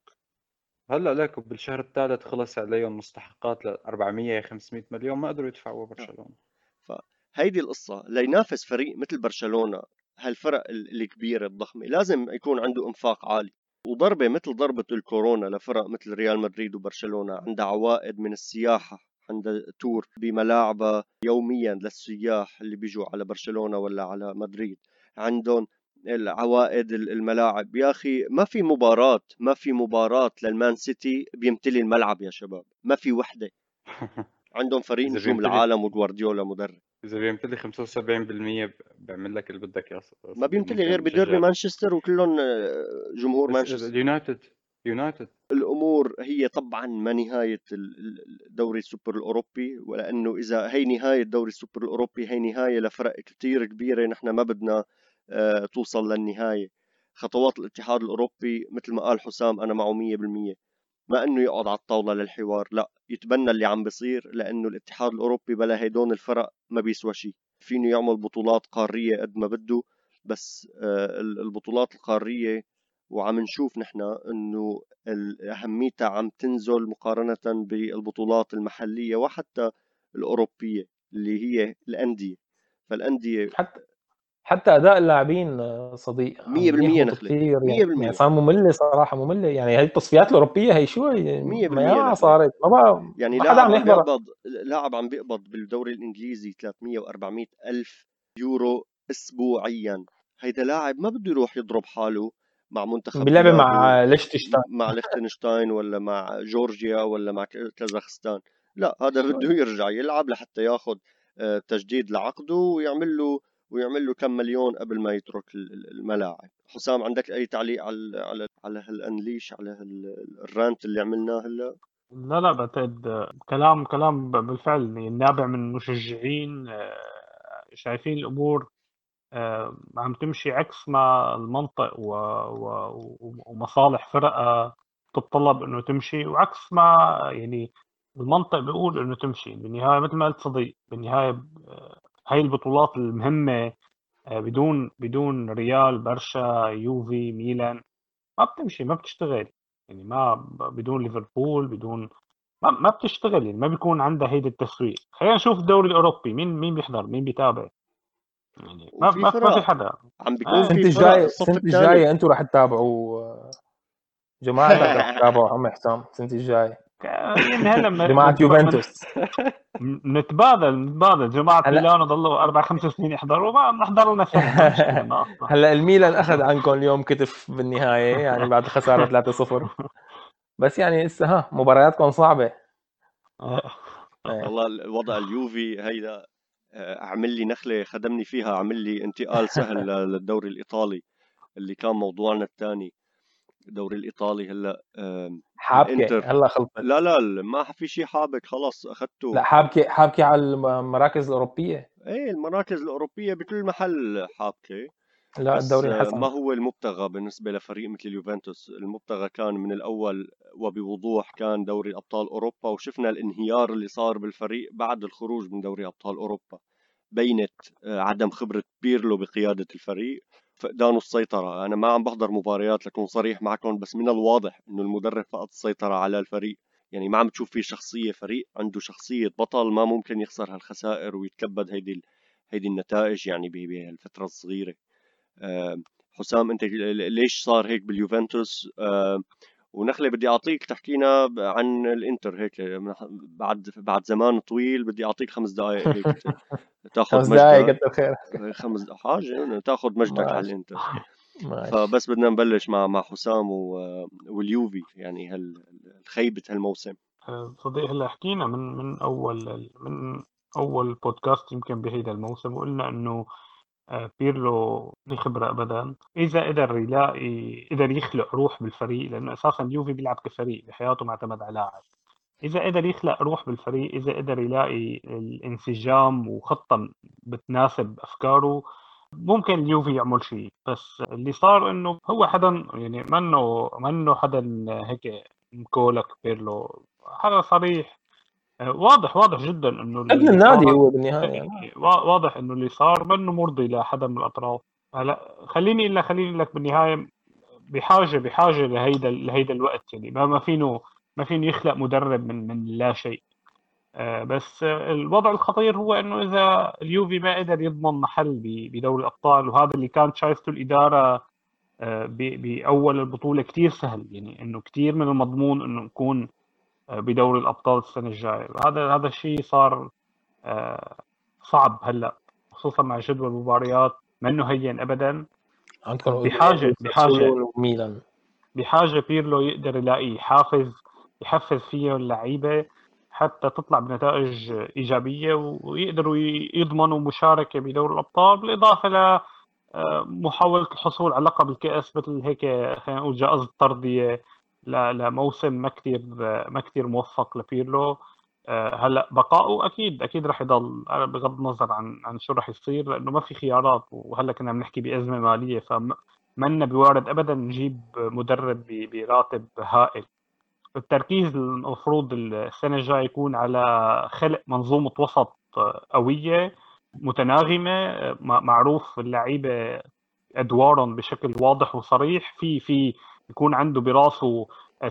هلأ لك بالشهر الثالث خلص عليهم مستحقات ل 400 500 مليون ما قدروا يدفعوا برشلونة. هيدي القصة لينافس فريق مثل برشلونة هالفرق ال- الكبيرة الضخمة لازم يكون عنده إنفاق عالي. وضربة مثل ضربة الكورونا لفرق مثل ريال مدريد وبرشلونة عندها عوائد من السياحة عندها تور بملاعبها يوميا للسياح اللي بيجوا على برشلونة ولا على مدريد. عندهم العوائد ال- الملاعب. يا أخي ما في مباراة ما في مباراة للمان سيتي بيمتلي الملعب يا شباب. ما في وحدة. عندهم فريق نجوم العالم وجوارديولا مدرب. إذا بيمتلي 75% بيعمل لك اللي بدك إياه ما بيمتلي غير بديربي يشجع. مانشستر وكلهم آه، جمهور مانشستر. اليونايتد يونايتد الأمور هي طبعا ما نهاية ال- ال- الدوري السوبر الأوروبي ولأنه إذا هي نهاية دوري السوبر الأوروبي هي نهاية لفرق كتير كبيرة. نحن ما بدنا آه، توصل للنهاية. خطوات الاتحاد الأوروبي مثل ما قال حسام أنا معه 100% ما إنه يقعد على الطاولة للحوار لا. يتبنى اللي عم بيصير لأنه الاتحاد الأوروبي بلا هيدون الفرق ما بيسوى شيء فينه يعمل بطولات قارية قد ما بده بس آه، ال- البطولات القارية وعم نشوف نحن إنه اهميتها عم تنزل مقارنة بالبطولات المحلية وحتى الأوروبية اللي هي الأندية فالأندية حتى حتى أداء اللاعبين صديق عم 100% يهبط نخلة. كثير 100%. يعني, يعني صار مملة صراحة مملة يعني هي التصفيات الأوروبية هي شو هي 100% ما نخلة. صارت ما بقى يعني لاعب عم بيقبض لاعب عم بيقبض بالدوري الإنجليزي 300 و400 ألف يورو اسبوعيا هيدا لاعب ما بده يروح يضرب حاله مع منتخب بلعبه بلاده مع ليشتنشتاين مع ليختنشتاين ولا مع جورجيا ولا مع ك- كازاخستان. لا هذا بده يرجع يلعب لحتى ياخذ آه، تجديد لعقده ويعمل له ويعمل له كم مليون قبل ما يترك ال- ال- الملاعب. حسام عندك أي تعليق على على على هال unleash على هال- ال rant اللي عملناه هلأ؟ لا لا بعتقد كلام كلام بالفعل يعني نابع من مشجعين آه، شايفين الأمور عم تمشي عكس ما المنطق و... و... ومصالح فرقة تتطلب إنه تمشي وعكس ما يعني المنطق بيقول إنه تمشي. بالنهاية مثل ما قلت صديق بالنهاية آه، هاي البطولات المهمة آه، بدون بدون ريال برشا يوفي ميلان ما بتمشي ما بتشتغل. يعني ما بدون ليفربول بدون ما, ما بتشتغل. يعني ما بيكون عندها هيدا التسويق. خلينا نشوف الدوري الأوروبي مين مين بيحضر مين بيتابع. يعني ما وفي ما. في حدا عم بيكون آه. السنة في الجايه السنة الجايه أنتم رح تتابعوا آه، جماعتك رح تتابعوا عم حسام السنة الجايه هلا جماعة يوفنتوس نتبادل نتبادل جماعة هلا- ميلانو ضلوا أربع خمس سنين يحضروا ما بنحضر لنا. هلا الميلان أخذ عنكم اليوم كتف بالنهاية يعني بعد خسارة 3-0 بس يعني هسه ها مبارياتكم صعبة آه. إيه. والله الوضع اليوفي هيدا آه، عمل لي نخلة خدمني فيها عمل لي انتقال سهل للدوري الإيطالي اللي كان موضوعنا الثاني الدوري الإيطالي هلأ حابكه. هلا خلطت. لا لا ما في شيء حابك خلص اخذته لا حابكه حابكه على المراكز الأوروبية. إيه المراكز الأوروبية بكل محل حابكه لا الدوري آه، انحسن ما هو المبتغى بالنسبة لفريق مثل اليوفنتوس؟ المبتغى كان من الأول وبوضوح كان دوري أبطال أوروبا وشفنا الانهيار اللي صار بالفريق بعد الخروج من دوري أبطال أوروبا بينت آه، عدم خبرة بيرلو بقيادة الفريق. فقدانه السيطرة أنا ما عم بحضر مباريات لكون صريح معكم بس من الواضح إنه المدرب فقد السيطرة على الفريق. يعني ما عم تشوف فيه شخصية فريق عنده شخصية بطل ما ممكن يخسر هالخسائر ويتكبد هيدي هيدي النتائج يعني بهالفترة الصغيرة. حسام أنت ليش صار هيك باليوفنتوس؟ آه، ونخله بدي أعطيك تحكينا عن الإنتر هيك بعد بعد زمان طويل بدي أعطيك خمس دقائق هيك. تاخذ خمس دقائق كتر خير خمس حاجة تاخذ مجدك على. الإنتر. ماشي. فبس بدنا نبلش مع مع حسام و- واليوفي يعني هال خيبه هالموسم. آه، صديق هلأ حكينا من من أول من أول بودكاست يمكن بهيدا الموسم وقلنا إنه آه، بيرلو ليه خبرة ابدا. إذا قدر يلاقي قدر يخلق روح بالفريق لأنه أساسا اليوفي بيلعب كفريق بحياته ما اعتمد على لاعب. إذا قدر يخلق روح بالفريق إذا قدر يلاقي الانسجام وخطه بتناسب أفكاره ممكن اليوفي يعمل شيء. بس اللي صار إنه هو حدا يعني منه منه حدا هيك مكولك بيرلو حدا صريح واضح واضح جدا إنه ابن النادي هو بالنهاية. يعني. واضح إنه اللي صار منه مرضي لحدا من الأطراف. هلا خليني إلا خليني لك بالنهاية بحاجة بحاجة لهيدا لهيدا الوقت يعني. ما فينه ما فينه يخلق مدرب من من لا شيء. آه، بس الوضع الخطير هو إنه إذا اليوفي ما قدر يضمن محل بدوري الأبطال وهذا اللي كانت شايفته الإدارة آه، بأول البطولة كثير سهل. يعني إنه كثير من المضمون إنه نكون بدوري الأبطال السنة الجاية. هذا هذا الشيء صار صعب هلأ خصوصا مع جدول المباريات منه هين ابدا. عندكم بحاجه بحاجه ميلان بحاجة بيرلو يقدر يلاقي حافز يحفز فيه اللعيبة حتى تطلع بنتائج إيجابية ويقدروا يضمنوا مشاركة بدوري الأبطال بالإضافة ل آه، محاولة الحصول على لقب الكأس مثل هيك خلينا نقول جائزة ترضيه لموسم ما كثير ما كثير موفق لبيرلو. آه، هلأ بقائه أكيد أكيد رح يضل. بغض النظر عن عن شو رح يصير لأنه ما في خيارات وهلأ كنا بنحكي بأزمة مالية فمنا بوارد ابدا نجيب مدرب براتب هائل. التركيز المفروض السنة الجاية يكون على خلق منظومة وسط قوية متناغمة معروف اللعيبة أدوارهم بشكل واضح وصريح. في في يكون عنده براسه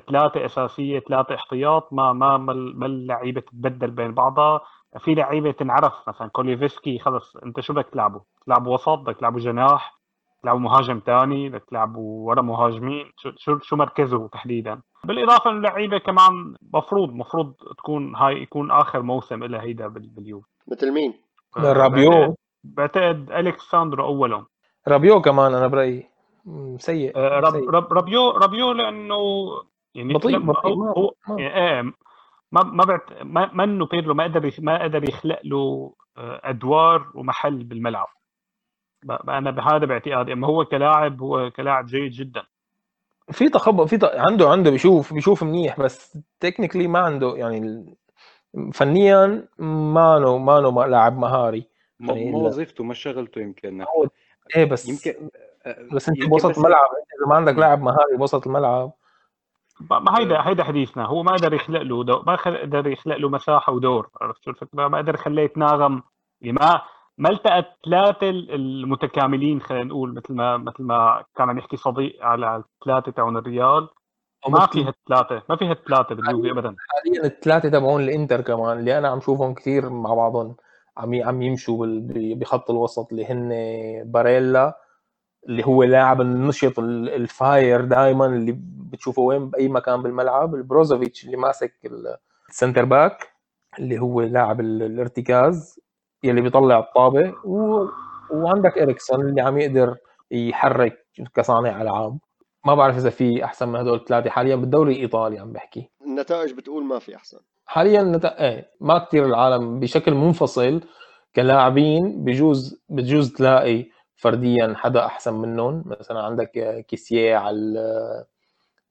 ثلاثة أساسية ثلاثة احتياط ما ما ما اللعيبة تتبدل بين بعضها. في لعيبة تنعرف مثلا كوليفسكي خلص أنت شو بدك تلعبه؟ تلعبه وسط بدك تلعبه جناح تلعبوا مهاجم ثاني بدك تلعبوا ورا مهاجمين. شو شو مركزه تحديدا؟ بالإضافة اللعيبه كمان مفروض مفروض تكون هاي يكون آخر موسم لها هيدا باليوفي مثل مين؟ رابيو. بعتقد الكساندرو أولهم. رابيو كمان أنا برأيي. سيء, آه، رب سيء. رب رابيو رابيو لأنه يعني بطيء بطيء. هو يعني إيه ما ما بعت ما منه بيرلو ما قدر ما قدر يخلق له آه، أدوار ومحل بالملعب. أنا بهذا باعتقادي. أما هو كلاعب هو كلاعب جيد جدا. في تخبط في ت... عنده عنده بيشوف بيشوف منيح بس technically ما عنده يعني فنيا ما له ما له لاعب مهاري. يعني ما وظيفته ما شغلته يمكن. إيه بس يمكن بس انت بوسط الملعب إذا ما عندك لاعب مهاري بوسط الملعب. ما هيدا هيدا حديثنا. هو ما قدر يخلق له دو... ما قدر يخلق له مساحة ودور. عرفت شو الفكرة؟ ما قدر يخليه يتناغم. يعني ما ما التقت ثلاثة المتكاملين خلينا نقول مثل ما مثل ما كان عم يحكي صديق على الثلاثة تاعون الريال. ما في هالثلاثة. ما في هالثلاثة باليوفي ابدا. حاليا الثلاثة تبعون الإنتر كمان اللي أنا عم شوفهم كثير مع بعضهم عم عم يمشوا بخط الوسط اللي هن باريلا اللي هو لاعب النشط الفاير دائما اللي بتشوفه وين بأي مكان بالملعب. البروزوفيتش اللي ماسك ال centre back اللي هو لاعب الارتكاز يلي بيطلع الطابة. و... وعندك إريكسون اللي عم يقدر يحرك كصانع ألعاب. ما بعرف إذا في أحسن من هدول الثلاثة حاليا بالدوري الإيطالي عم بحكي. النتائج بتقول ما في أحسن. حاليا نت... إيه ما كثير العالم بشكل منفصل كلاعبين بجوز بجوز تلاقي فرديا حدا أحسن منهم مثلا عندك كيسيه على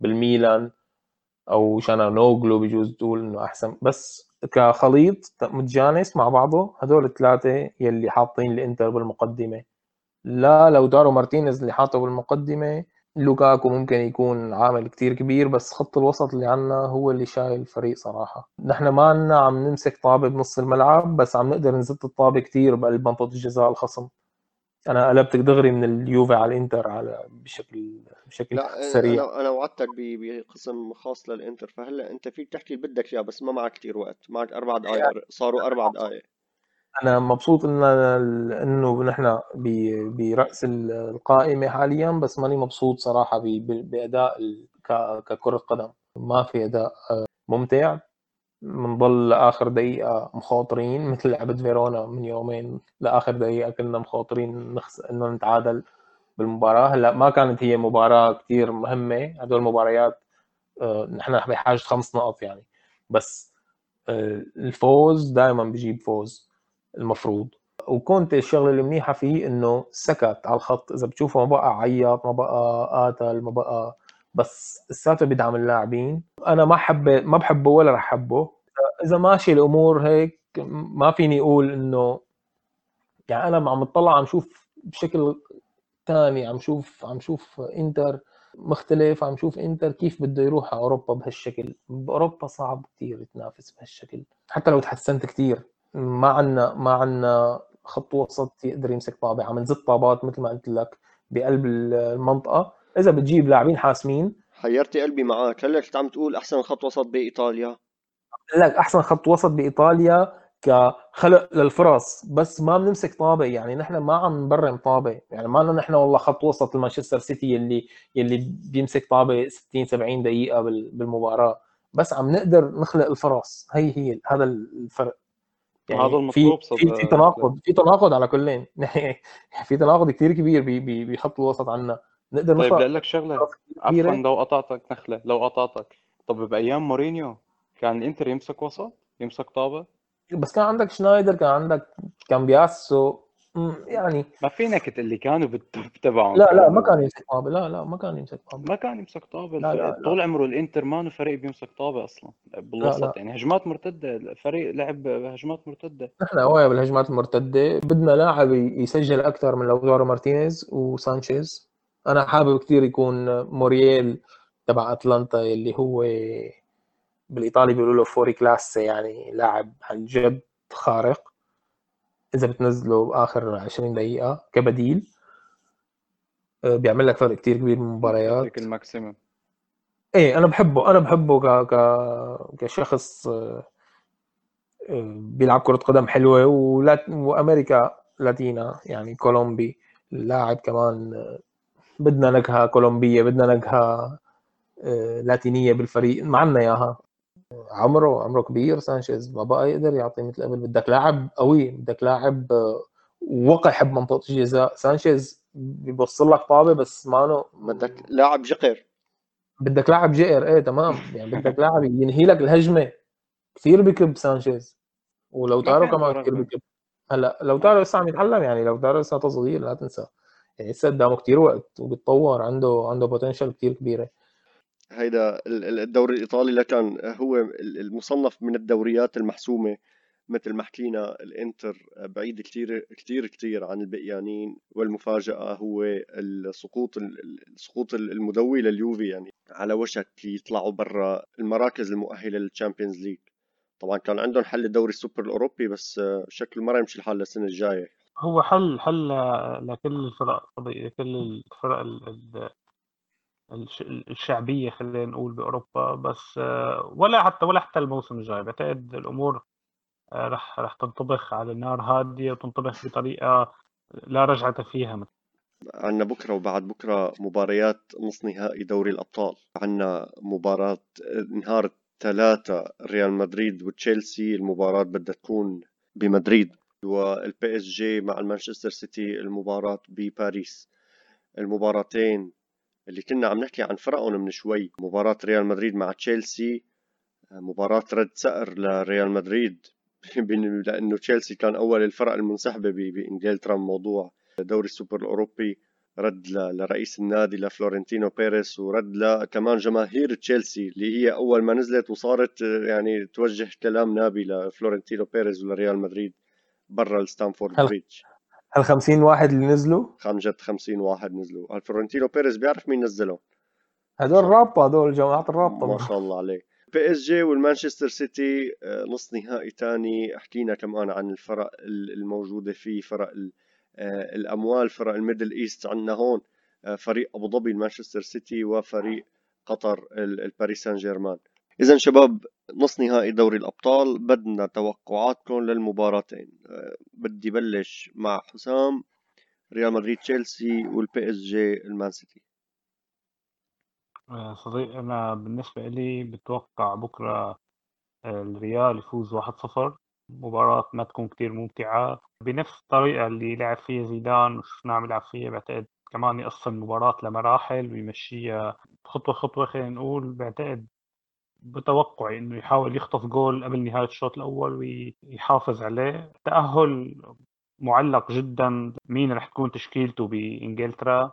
بالميلان أو شانانوغلو بجوز تقول إنه أحسن. بس كخليط متجانس مع بعضه هدول الثلاثة يلي حاطين الإنتر بالمقدمة. لا لوتارو مارتينيز اللي حاطه بالمقدمة لوكاكو ممكن يكون عامل كتير كبير بس خط الوسط اللي عنا هو اللي شايل الفريق صراحة. نحن ما عنا عم نمسك طابة بنص الملعب بس عم نقدر نزت الطابة كتير بقلب منطقة الجزاء الخصم. أنا قلبتك دغري من اليوفي على الإنتر على بشكل بشكل لا سريع. أنا أنا وعدتك بقسم خاص للإنتر فهلأ أنت فيك تحكي اللي بدك إياه بس ما معك كثير وقت معك أربع دقائق صاروا أربع دقائق أنا مبسوط إن إنه نحن برأس القائمة حاليا بس ماني مبسوط صراحة بأداء ككرة قدم. ما في أداء ممتع. بنضل لآخر دقيقة مخاطرين مثل لعبة فيرونا من يومين لآخر دقيقة كنا مخاطرين نخس إنه نتعادل بالمباراة. هلأ ما كانت هي مباراة كثير مهمة هدول المباريات آه، نحن بحاجة خمس نقط يعني. بس آه، الفوز دائما بجيب فوز المفروض. وكنت الشغلة المنيحه فيه إنه سكت على الخط. إذا بتشوفه ما بقى عيط ما بقى قاتل ما بقى بس لساته بيدعم اللاعبين أنا ما حب ما بحبه ولا رح احبه إذا ماشي الأمور هيك ما فيني أقول إنه يعني أنا عم اطلع عم شوف بشكل ثاني عم شوف عم شوف إنتر مختلف عم شوف إنتر كيف بده يروح على أوروبا بهالشكل. بأوروبا صعب كثير تنافس بهالشكل. حتى لو تحسنت كثير ما عندنا ما عندنا خط وسط يقدر يمسك طابه عم نزت طابات مثل ما قلت لك بقلب المنطقة. إذا بتجيب لاعبين حاسمين. حيرتي قلبي معك هلأ كنت عم تقول أحسن خط وسط بإيطاليا. لك أحسن خط وسط بإيطاليا كخلق للفرص بس ما بنمسك طابه يعني نحن ما عم نبرم طابه يعني ما نحن والله خط وسط المانشستر سيتي اللي اللي بيمسك طابه 60 70 دقيقة بالمباراة. بس عم نقدر نخلق الفرص. هي هي هذا الفرق. يعني هذا المطلوب في في, في تناقض في تناقض على كلٍ. في تناقض كثير كبير بخط الوسط عندنا نقدر طيب بدي لك شغلة. عفوا لو قطعتك نخلة لو قطعتك. طب بايام مورينيو كان الإنتر يمسك وسط يمسك طابة؟ بس كان عندك شنايدر كان عندك كامبياسو. يعني ما فينك تقول لي كانوا تبعهم لا لا ما كان يمسك طابة. لا لا ما كان يمسك طابة. ما كان يمسك طابة. لا لا طول عمره الإنتر ما فريق بيمسك طابة أصلا. بالوسط. يعني هجمات مرتدة الفريق لعب هجمات مرتدة. نحن هوايه بالهجمات المرتده بدنا لاعب يسجل أكثر من لوتارو مارتينيز وسانشيز. أنا حابب كثير يكون مورييل تبع أتلانتا اللي هو بالإيطالي بيقولوا له fuori classe يعني لاعب عن جد خارق. إذا بتنزله باخر 20 دقيقة كبديل آه، بيعمل لك فرق كتير كبير بالمباريات الماكسيمم إيه أنا بحبه أنا بحبه ك... ك... كشخص آه، بيلعب كرة قدم حلوة ولات... وأمريكا لاتينا يعني كولومبي لاعب كمان بدنا نكهة كولومبية بدنا نكهة لاتينية بالفريق. ما عندنا إياها. عمره عمره كبير سانشيز ما بقى يقدر يعطي مثل قبل. بدك لاعب قوي بدك لاعب آه، وقع يحب منطقة الجزاء. سانشيز بيبص لك طابة بس مانو بدك لاعب جكر. بدك لاعب جكر إيه تمام. يعني بدك لاعب ينهي لك الهجمة. كثير بكب سانشيز. ولوتارو كمان كثير بكب. هلأ لوتارو لسه عم يتعلم يعني لوتارو لسه صغير لا تنسى. لسه قدامه كثير وقت وبيتطور عنده عنده potential كثير كبيره هيدا الدوري الإيطالي لكان هو المصنف من الدوريات المحسومة مثل ما حكينا الإنتر بعيد كثير كثير كثير عن الباقيين والمفاجأة هو السقوط السقوط المدوي لليوفي يعني على وشك يطلعوا برا المراكز المؤهلة لل Champions League طبعا كان عندهم حل الدوري السوبر الأوروبي بس شكله ما يمشي الحال للسنة الجاية. هو حل حل لكل الفرق كل الفرق الشعبية خلينا نقول بأوروبا بس آه، ولا حتى ولا حتى الموسم الجاي. بعتقد الأمور آه، رح رح تنطبخ على نار هادية وتنطبخ بطريقة لا رجعة فيها. عندنا بكرة وبعد بكرة مباريات نص نهائي دوري الأبطال. عندنا مباراة نهار ثلاثة ريال مدريد وتشيلسي. المباراة بدها تكون بمدريد. وال PSG مع المانشستر سيتي المباراة بباريس. المباراتين اللي كنا عم نحكي عن فرقهم من شوي. مباراة ريال مدريد مع تشيلسي مباراة رد ثأر لريال مدريد لأنه تشيلسي كان أول الفرق المنسحبة بإنجلترا موضوع دوري السوبر الأوروبي. رد لرئيس النادي لفلورنتينو بيريس ورد لكمان جماهير تشيلسي اللي هي أول ما نزلت وصارت يعني توجه كلام نابي لفلورنتينو بيريز ولريال مدريد. برا الستامفورد بريدج. هل 50 واحد اللي نزلوا؟ عن جد 50 واحد نزلوا. فلورنتينو بيريز بيعرف مين نزلهم. هدول رابطة هدول جماعة الرابطة. ما شاء الله عليه PSG والمانشستر سيتي آه، نص نهائي ثاني حكينا كمان عن الفرق الموجودة فيه فرق آه، الأموال فرق ال Middle East عندنا هون. آه، فريق أبو ظبي المانشستر سيتي وفريق قطر الباريس سان جيرمان. اذا شباب نص نهائي دوري الأبطال بدنا توقعاتكم للمباراتين. أه بدي بلش مع حسام ريال مدريد تشيلسي وال PSG المان سيتي. آه، صديق أنا بالنسبة لي بتوقع بكرة آه، الريال يفوز 1-0 مباراة ما تكون كتير ممتعة. بنفس الطريقة اللي لعب فيها زيدان وشفناه عم يلعب فيها بعتقد كمان يقسم المباراة لمراحل ويمشيها خطوة خطوة خلينا نقول. بعتقد بتوقعي إنه يحاول يخطف جول قبل نهاية الشوط الأول ويحافظ عليه. تأهل معلق جدا مين رح تكون تشكيلته بإنجلترا.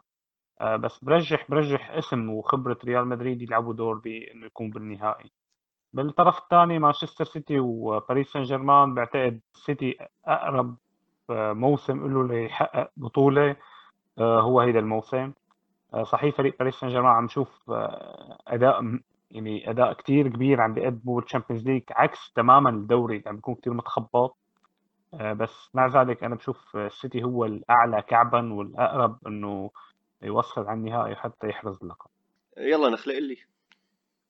آه، بس برجح برجح اسم وخبرة ريال مدريد يلعبوا دور بإنه يكون بالنهائي. بالطرف الثاني مانشستر سيتي وباريس سان جيرمان بعتقد سيتي أقرب آه، موسم له ليحقق بطولة هو هيدا الموسم. صحيح فريق باريس سان جيرمان عم نشوف أداء يعني أداء كتير كبير عم بيقدموا بال Champions League عكس تماما الدوري اللي عم بيكون كتير متخبط. آه، بس مع ذلك أنا بشوف السيتي هو الأعلى كعبا والأقرب إنه يوصل على النهائي حتى يحرز اللقب. يلا نخلق لي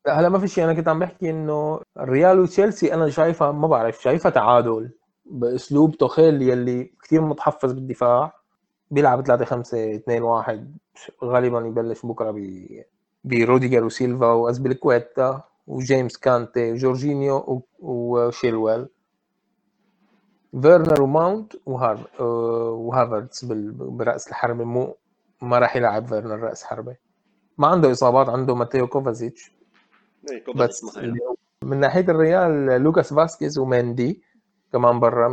لا هلا ما في شيء أنا كنت عم بحكي إنه الريال وتشيلسي أنا شايفها ما بعرف شايفها تعادل بأسلوب توخيل يلي كثير متحفظ بالدفاع. بيلعب 3 5 2 1 غالبا يبلش بكرة ب بروديجر وسيلفا وازبيلكويتا وجيمس كانتي وجورجينيو وشيلويل فيرنر وماونت وهافرتس براس الحربه مو ما راح يلعب فيرنر راس حربه ما عنده اصابات عنده ماتيو كوفاسيتش بس من ناحيه الريال لوكاس فاسكيز ومندي كمان برا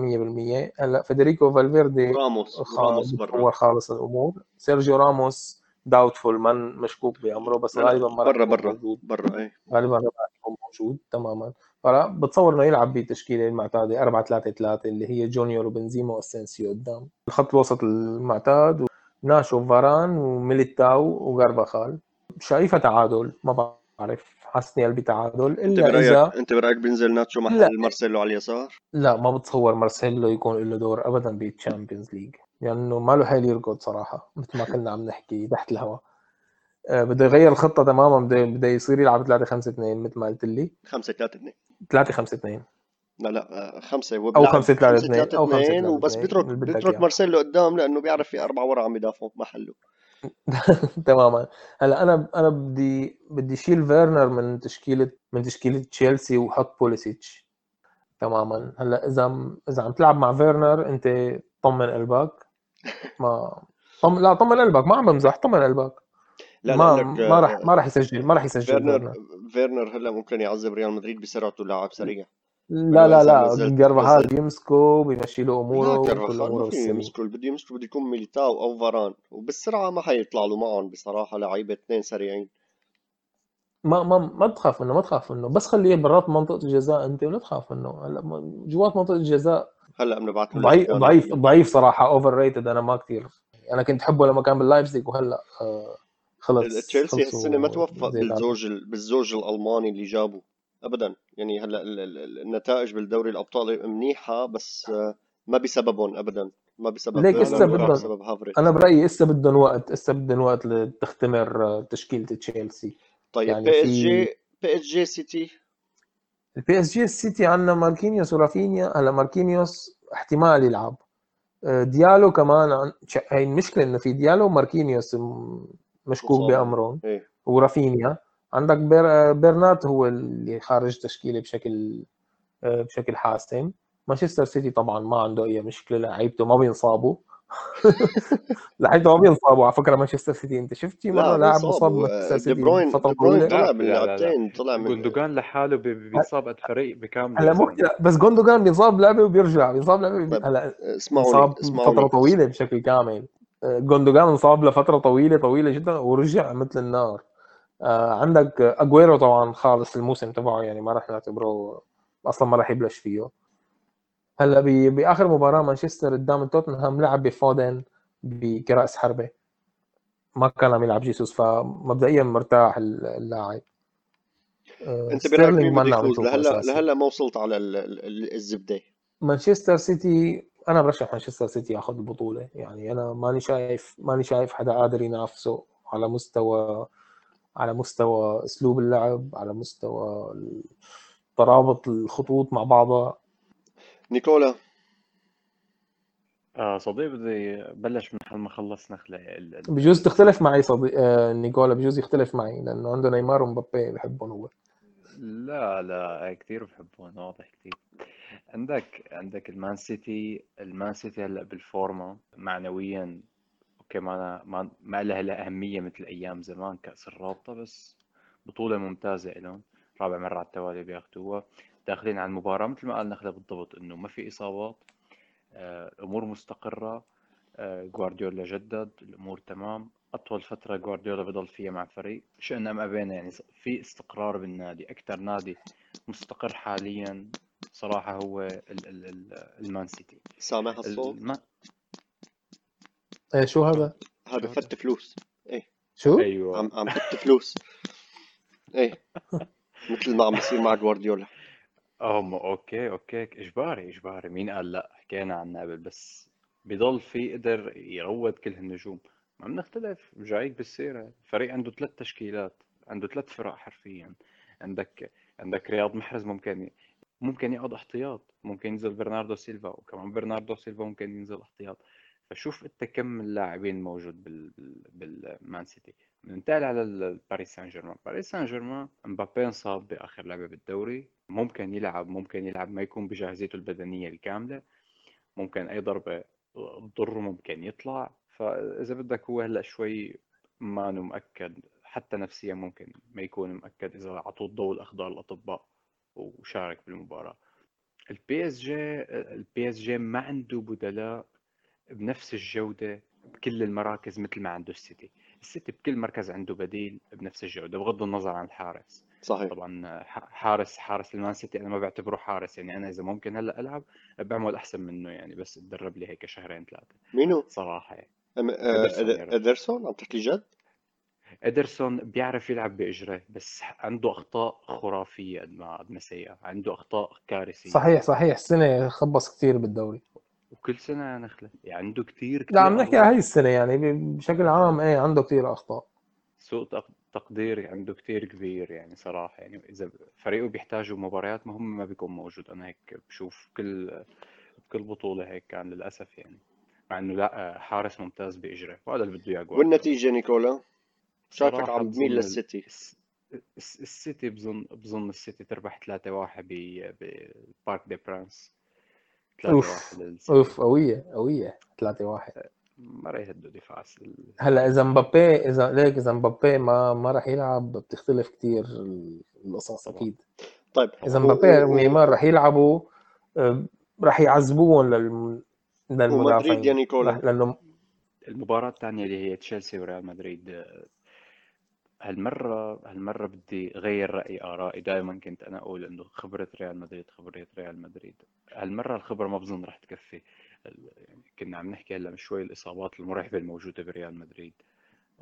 100% هلا فيدريكو فالفيردي راموس راموس برا خالص الأمور سيرجيو راموس doubtful من مشكوك بأمره بس غالبا ما برا برا موجود. برا اي غالبا ما يكون موجود تماما. فبتصور إنه يلعب بالتشكيله المعتادة 4 3 3 اللي هي جونيور وبنزيما واسنسيو قدام. الخط الوسط المعتاد ناتشو فاران وميليتاو وكارفاخال شايفها تعادل ما بعرف. حاسني قلبي تعادل إلا أنت برايك اذا أنت برأيك بينزل ناتشو محل لا. مارسيلو على اليسار؟ لا ما بتصور مارسيلو يكون له دور ابدا بال Champions League لأنه يعني ما له حيل يركض صراحة مثل ما كنا عم نحكي تحت الهواء آه، بده يغير الخطة تماما بده بده يصير يلعب 3 5 2 مثل ما قلت لي. 5 3 2 3 5 2 لا لا 5 هو أو 5 3 2 أو 5 2 وبس بيترك بيترك مارسيلو قدام لأنه بيعرف في أربعة ورا عم يدافعوا محله تماما. هلأ أنا أنا بدي بدي شيل فيرنر من تشكيلة من تشكيلة تشيلسي وحط بوليسيتش. تماما. هلأ إذا إذا عم تلعب مع فيرنر أنت طمن قلبك. ما طم... لا طمن قلبك ما عم بمزح طمن قلبك. لا ما لا ما راح ما راح يسجل ما راح يسجل فيرنر فيرنر هلا ممكن يعذب ريال مدريد بسرعته لاعب سريع. لا لا لا كارفاخال بيمسكه بيمشي له أموره وكل اموره يمسكه بده يمسكه بده يكون ميليتاو أو فاران. وبالسرعة ما حيطلع له معهم بصراحة لعيبة اثنين سريعين. ما ما ما تخاف منه ما تخاف منه. بس خليه برات منطقة الجزاء أنت ولا تخاف منه. هلا جوات منطقة الجزاء هلا بنبعث ضعيف ضعيف ضعيف صراحة overrated أنا ما كثير أنا كنت احبه لما كان باللايبزيج وهلأ آه خلص تشيلسي هالسنة ما توفق بالزوج بالزوج الألماني اللي جابه ابدا. يعني هلأ النتائج بالدوري الأبطال منيحة بس ما بسببهم ابدا. ما بسبب ليك إسا بدهم أنا برأيي إسا بدهم وقت إسا بدهم وقت لتختمر تشكيلة تشيلسي. طيب يعني بي اس جي بي اس جي سيتي البي اس جي السيتي عندنا ماركينيوس ورافينيا هلا ماركينيوس احتمال يلعب. ديالو كمان عن... هي المشكلة إنه في ديالو وماركينيوس مشكوك بأمرهم. إيه؟ ورافينيا عندك بير... بيرنات هو اللي خارج تشكيلة بشكل بشكل حاسم. مانشستر سيتي طبعا ما عنده أي مشكلة لعيبته ما بينصابوا. لعيبته ما بينصابوا على فكرة مانشستر سيتي. انت شفت مرة لاعب مصاب مانشستر سيتي دي بروين فتره طويله طلع باللعبتين طلع من جوندوجان لحاله بيصاب قد فريق بكامل. هلا مو بس جوندوجان بيصاب لعبة وبيرجع. بيصاب لعبة طيب، هلا اسمعوا فترة طويلة بشكل كامل. جوندوجان انصاب لفترة طويلة طويلة جدا ورجع مثل النار. آه عندك أجويرو طبعا خالص الموسم تبعه يعني ما راح نعتبره أصلا ما راح يبلش فيه. هلا بآخر مباراة مانشستر قدام توتنهام لعب بفودن كراس حربة. ما كان عم يلعب جيسوس فمبدئيا مرتاح اللاعب. آه أنت برأيك مين يفوز؟ لهلا لهلا ما وصلت على الزبدة. مانشستر سيتي أنا برشح مانشستر سيتي ياخذ البطولة. يعني أنا ماني شايف ماني شايف حدا قادر ينافسه على مستوى على مستوى أسلوب اللعب على مستوى ترابط الخطوط مع بعضها. نيكولا. آه صديق بدي بلش من حال ما خلص نخلة بجوز تختلف معي صديق آه نيكولا بجوز يختلف معي لأنه عنده نيمار ومبابي بحبهم هو. لا لا كثير بحبهم واضح كثير عندك عندك المان سيتي المان سيتي هلأ بال form ة معنويا أوكي ما ما ما لها لا أهمية مثل أيام زمان كأس الرابطة بس بطولة ممتازة لهم. رابع مرة على التوالي بياخذوها داخلين على المباراة مثل ما قال نخله بالضبط إنه ما في إصابات الأمور مستقرة آه، جوارديولا جدد الأمور تمام. أطول فترة جوارديولا بضل فيها مع فريق شئنا ام ابينا يعني في استقرار بالنادي. أكثر نادي مستقر حاليا صراحة هو ال ال ال المان سيتي. سامع هالصوت؟ الما... إيه شو هذا؟ هذا فت فلوس. إيه. شو؟ أيوه. عم عم فت فلوس. إيه. مثل ما عم بيصير مع جوارديولا. ما أوكي أوكي إجباري إجباري. مين قال لأ؟ حكينا عنها قبل بس بضل في قدر يروض كل هالنجوم. ما بنختلف جايك بالسيرة. الفريق عنده ثلاث تشكيلات عنده ثلاث فرق حرفيا. عندك عندك رياض محرز ممكن ممكن يقعد احتياط ممكن ينزل برناردو سيلفا وكمان برناردو سيلفا ممكن ينزل احتياط. فشوف أنت كم اللاعبين موجود بال بالمان سيتي. ننتقل على باريس سان جيرمان باريس سان جيرمان مبابي انصاب بآخر لعبة بالدوري. ممكن يلعب ممكن يلعب ما يكون بجاهزيته البدنية الكاملة. ممكن اي ضربه تضره ممكن يطلع. فإذا بدك هو هلأ شوي ما مؤكد حتى نفسيا ممكن ما يكون مؤكد إذا أعطوه الضوء الأخضر الاطباء وشارك بالمباراة. البي اس جي البي اس جي ما عنده بدلاء بنفس الجودة بكل المراكز مثل ما عنده السيتي. السيتي بكل مركز عنده بديل بنفس الجودة بغض النظر عن الحارس صحيح. طبعا حارس حارس المان سيتي أنا ما بعتبره حارس يعني أنا إذا ممكن هلأ ألعب بعمل أحسن منه يعني بس تدرب لي هيك شهرين ثلاثة. مينو؟ صراحة يعني. أم-. إدرسون عم تحكي جد؟ إدرسون بيعرف يلعب باجره بس عنده أخطاء خرافية قد ما قد ما سيئة. عنده أخطاء كارثية. صحيح صحيح. السنة خبص كثير بالدوري. وكل سنة يا نخله يعني عنده كثير لا عم كثير نحكي. هاي السنة يعني بشكل عام إيه عنده كثير أخطاء. سوء تق- تقدير عنده كتير كبير يعني صراحة. يعني إذا فريقه بيحتاجوا مباريات مهمة ما بيكون موجود. أنا هيك بشوف كل بكل بطولة هيك كان للأسف يعني. مع إنه لا حارس ممتاز بإجره وهذا اللي بده جوارديولا. والنتيجة نيكولا؟ شكلك صراحة عم ال- للسيتي؟ الس- الس- السيتي بظن بظن السيتي تربح 3-1 ب- ببارك دي برانس 3-1 أوف أوف قوية قوية. 3 1 ما راح يهدوا دفاع هلا إذا مبابي إذا ليك إذا مبابي ما ما راح يلعب بتختلف كثير القصص أكيد. طيب إذا مبابي ونيمار راح يلعبوا راح يعذبوهم للم... ومدريد يا للمدافعين. نيكولا. لأنه المباراة الثانية اللي هي تشيلسي وريال مدريد آه، هالمرة هالمرة بدي غير رأيي آرائي. دائما كنت أنا أقول إنه خبرة ريال مدريد خبرة ريال مدريد. هالمرة الخبرة ما بظن رح تكفي. يعني كنا عم نحكي هلأ من شوي الإصابات المرعبة الموجودة بريال مدريد.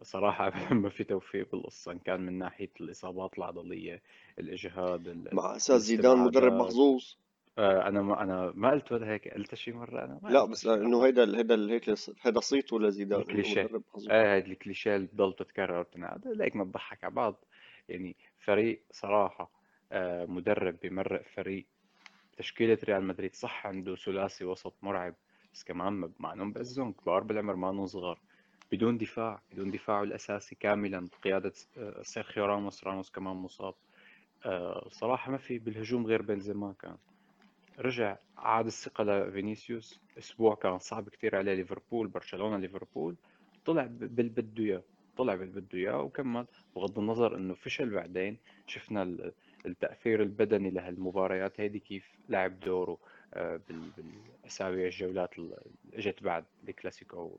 صراحة ما في توفيق بالقصة إن كان من ناحية الإصابات العضلية الإجهاد ال- مع أساس زيدان مدرب محظوظ آه، أنا ما أنا ما قلت ولا هيك قلت شي مرة أنا ما لا قلت بس شي إنه مرة هيدا هيدا هيك هيدا صيته لزيدان إنه الكليشيه إيه هاد الكليشيه اللي بتضل تتكرر وتنعاد ليك ما تضحك على بعض. يعني فريق صراحة آه، مدرب بيمرق فريق. تشكيلة ريال مدريد صح عنده ثلاثي وسط مرعب بس كمان مع انهم بعزهم كبار بالعمر ما صغار. بدون دفاع بدون دفاعه الأساسي كاملا. بقيادة آه، سيرخيو راموس راموس كمان مصاب. آه، صراحة ما في بالهجوم غير بنزيما كان. رجع عاد الثقة لفينيسيوس أسبوع كان صعب كتير عليه ليفربول برشلونة ليفربول. طلع باللي إياه طلع باللي إياه وكمل. بغض النظر إنه فشل بعدين شفنا ال- التأثير البدني لهالمباريات هيدي كيف لعب دوره آه، بال- بالأسابيع الجولات اللي إجت بعد الكلاسيكو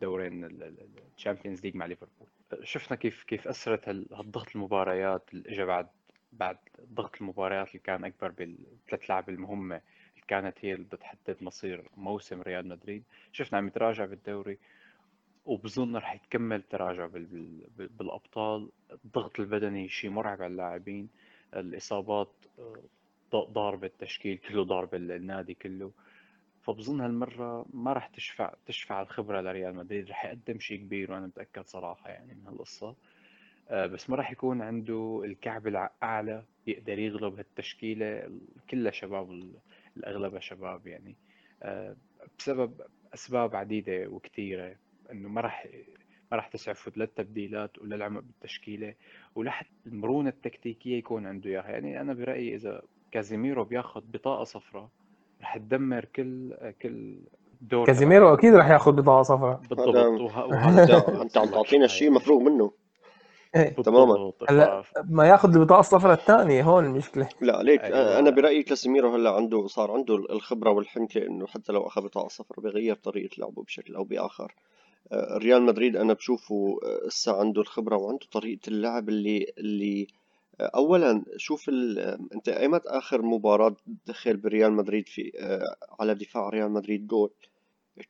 دورين ال Champions League مع ليفربول. شفنا كيف كيف أثرت هال- هالضغط المباريات اللي اجى بعد بعد ضغط المباريات اللي كان أكبر بالثلاث لعب المهمة اللي كانت هي اللي بدها تحدد مصير موسم ريال مدريد. شفنا عم يتراجع بالدوري وبظن رح يتكمل تراجع بال... بال... بالأبطال. الضغط البدني شيء مرعب على اللاعبين. الإصابات آه، ضاربة التشكيل كله ضارب النادي كله. فبظن هالمرة ما راح تشفع تشفع الخبرة لريال مدريد. راح يقدم شيء كبير وأنا متأكد صراحة يعني من هالقصة. بس ما راح يكون عنده الكعب الأعلى يقدر يغلب هالتشكيلة. كلها شباب ال- الأغلبها شباب يعني. آه، بسبب أسباب عديدة وكثيرة إنه ما راح ما راح تسعفه لا التبديلات ولا العمق بالتشكيلة ولا حتى المرونة التكتيكية يكون عنده إياها. يعني أنا برأيي إذا كازيميرو بياخذ بطاقة صفراء رح تدمر كل كل دور كازيميرو أكيد راح ياخذ بطاقة صفراء. بالضبط. وهذا أنت عم تعطينا الشيء مفروغ منه. إيه. تماما. هلا ف- ما ياخذ البطاقه الصفراء الثانية هون المشكلة. لا ليك أيوة. أنا برأيي كاسيميرو هلأ عنده صار عنده الخبرة والحنكة إنه حتى لو أخذ بطاقة صفر بغير طريقة لعبه بشكل أو بآخر. آه، ريال مدريد أنا بشوفه آه، هسه عنده الخبرة وعنده طريقة اللعب اللي اللي آه، اولا شوف ال... آه، أنت ايمت آخر مباراة دخل بريال مدريد في آه، على دفاع ريال مدريد جول.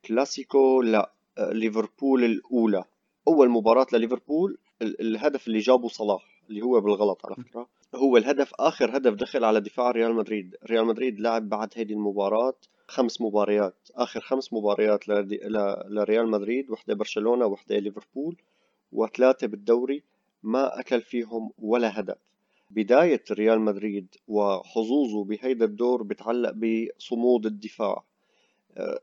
كلاسيكو لا آه، ليفربول الأولى. أول مباراة لليفربول الهدف اللي جابه صلاح اللي هو بالغلط على فكرة هو الهدف آخر هدف دخل على دفاع ريال مدريد. ريال مدريد لعب بعد هذه المباراة خمس مباريات آخر خمس مباريات لدي- ل- لريال مدريد وحده برشلونة وحده ليفربول وثلاثة بالدوري ما أكل فيهم ولا هدف. بداية ريال مدريد وحظوظه بهيدا الدور بتعلق بصمود الدفاع.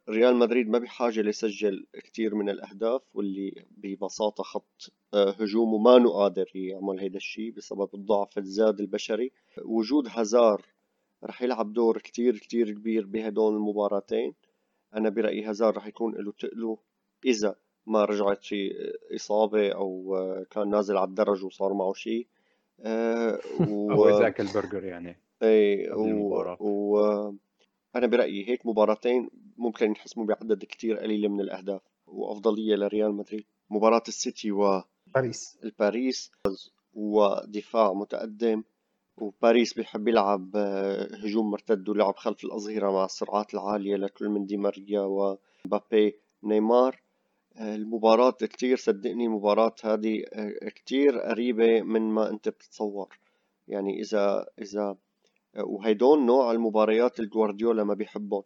ريال مدريد ما بحاجة ليسجل كتير من الأهداف واللي ببساطة خط آه، هجومه ما قادر يعمل هيدا الشيء بسبب الضعف الزاد البشري. وجود هازار رح يلعب دور كتير كتير كبير بهدول المباراتين. أنا برأيي هازار رح يكون له تقله إذا ما رجعت في إصابة أو آه، كان نازل على الدرج وصار معه شيء آه، أو و... اذا اكل برجر يعني اي و... و... أنا برأيي هيك مباراتين ممكن ينحسموا بعدد كتير قليلة من الأهداف وأفضلية لريال مدريد. مباراة السيتي باريس. والباريس ودفاع متقدم وباريس بيحب يلعب آه، هجوم مرتد ولعب خلف الأظهرة مع السرعات العالية لكل من دي ماريا ومبابي نيمار. آه، المباراة كتير صدقني المباراة هذه آه، كتير قريبة من ما أنت بتتصور. يعني إذا إذا وهيدون نوع المباريات اللي جوارديولا ما بيحبهم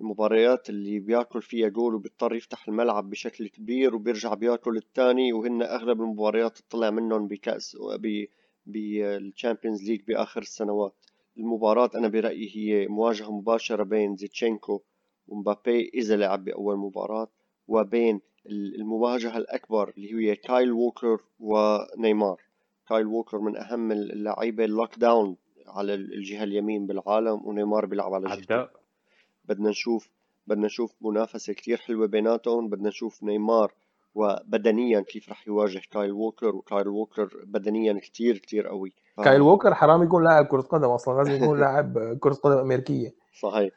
المباريات اللي بياكل فيها جول وبيضطر يفتح الملعب بشكل كبير وبيرجع بياكل الثاني وهن أغلب المباريات طلع منهم بكأس ب بال Champions League بآخر السنوات. المباراة أنا برأيي هي مواجهة مباشرة بين زينتشينكو ومبابي إذا لعب بأول مباراة وبين المواجهة الأكبر اللي هي كايل ووكر ونيمار. كايل ووكر من أهم اللعيبة ال lockdown على الجهة اليمين بالعالم ونيمار بيلعب على الجهة بدنا نشوف بدنا نشوف منافسة كتير حلوة بيناتهم بدنا نشوف نيمار وبدنيا كيف رح يواجه كايل ووكر وكايل ووكر بدنيا كتير كتير قوي. ف- كايل ووكر حرام يكون لاعب كرة قدم أصلا لازم يكون لاعب كرة قدم أمريكية. صحيح.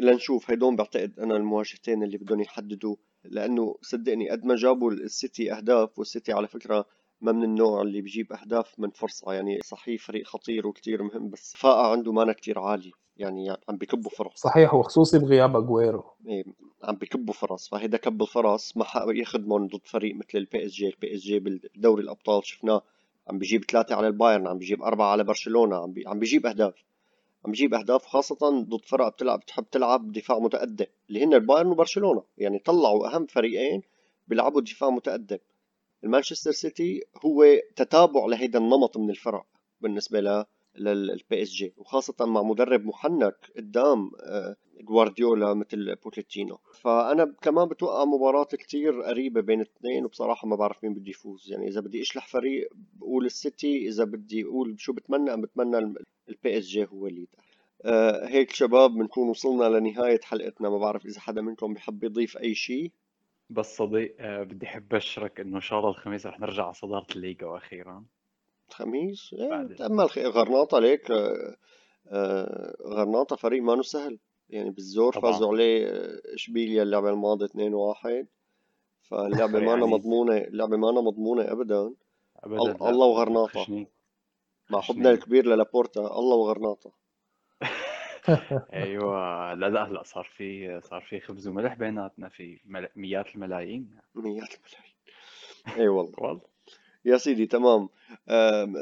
لنشوف. هيدون بعتقد أنا المواجهتين اللي بدهم يحددوا لأنه صدقني قد ما جابوا السيتي أهداف والسيتي على فكرة ما من النوع اللي بيجيب أهداف من فرصة. يعني صحيح فريق خطير وكتير مهم بس الكفاءه عنده مانا كتير عاليه يعني عم بكبوا فرص. صحيح وخصوصي بغياب اجويرو إيه، عم بكبوا فرص. فهيدا كب الفرص ما رح يخدمهم ضد فريق مثل ال PSG ال PSG بدوري الأبطال شفناه عم بيجيب ثلاثة على البايرن عم بيجيب أربعة على برشلونة عم, بي... عم بيجيب أهداف. عم بيجيب أهداف خاصة ضد فرق بتلعب بتحب تلعب دفاع متقدم اللي هن البايرن وبرشلونة. يعني طلعوا أهم فريقين بيلعبوا دفاع متقدم المانشستر سيتي هو تابع لهيدا النمط من الفرق بالنسبة ل لل PSG وخاصة مع مدرب محنك قدام آه، جوارديولا مثل بوتشيتينو فأنا كمان بتوقع مباراة كتير قريبة بين الاثنين وبصراحة ما بعرف مين بده يفوز. يعني إذا بدي أرشح فريق بقول السيتي إذا بدي أقول شو بتمنى بتمنى ال PSG هو اللي يتأهل آه هيك شباب بنكون وصلنا لنهاية حلقتنا. ما بعرف إذا حدا منكم بحب يضيف أي شيء بس صديق آه، بدي أحب أبشرك إنه إن شاء الله الخميس رح نرجع على صدارة الليغا وأخيرا خميس إيه. تأمل غرناطة ليك آه، آه، غرناطة فريق ما سهل يعني بالزور طبعاً. فازوا عليه آه، إشبيليا اللعبة الماضية 2-1 فاللعبة فريق ما عنيف. مضمونة اللعبة ما مضمونة أبدا ابدا لا. الله وغرناطة. مع. حبنا الكبير للابورتا الله وغرناطة أيوه. لا لا هلا صار في صار في خبز وملح بيناتنا في مل... مئات الملايين. مئات الملايين. إي والله. والله. يا سيدي تمام.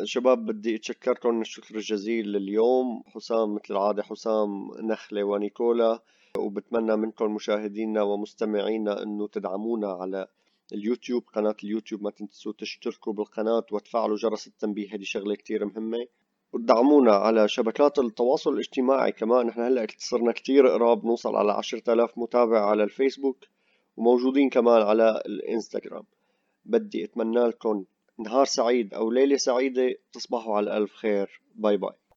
شباب بدي أتشكركم الشكر الجزيل لليوم حسام مثل العادة حسام نخلة ونيكولا. وبتمنى منكم مشاهدينا ومستمعينا إنه تدعمونا على اليوتيوب. قناة اليوتيوب ما تنسوا تشتركوا بالقناة وتفعلوا جرس التنبيه. هذه شغلة كتير مهمة. ودعمونا على شبكات التواصل الاجتماعي. كمان نحن هلأ صرنا كتير. قراب نوصل على 10000 متابع على الفيسبوك وموجودين كمان على الإنستغرام. بدي أتمنى لكم نهار سعيد أو ليلة سعيدة. تصبحوا على ألف خير. bye bye.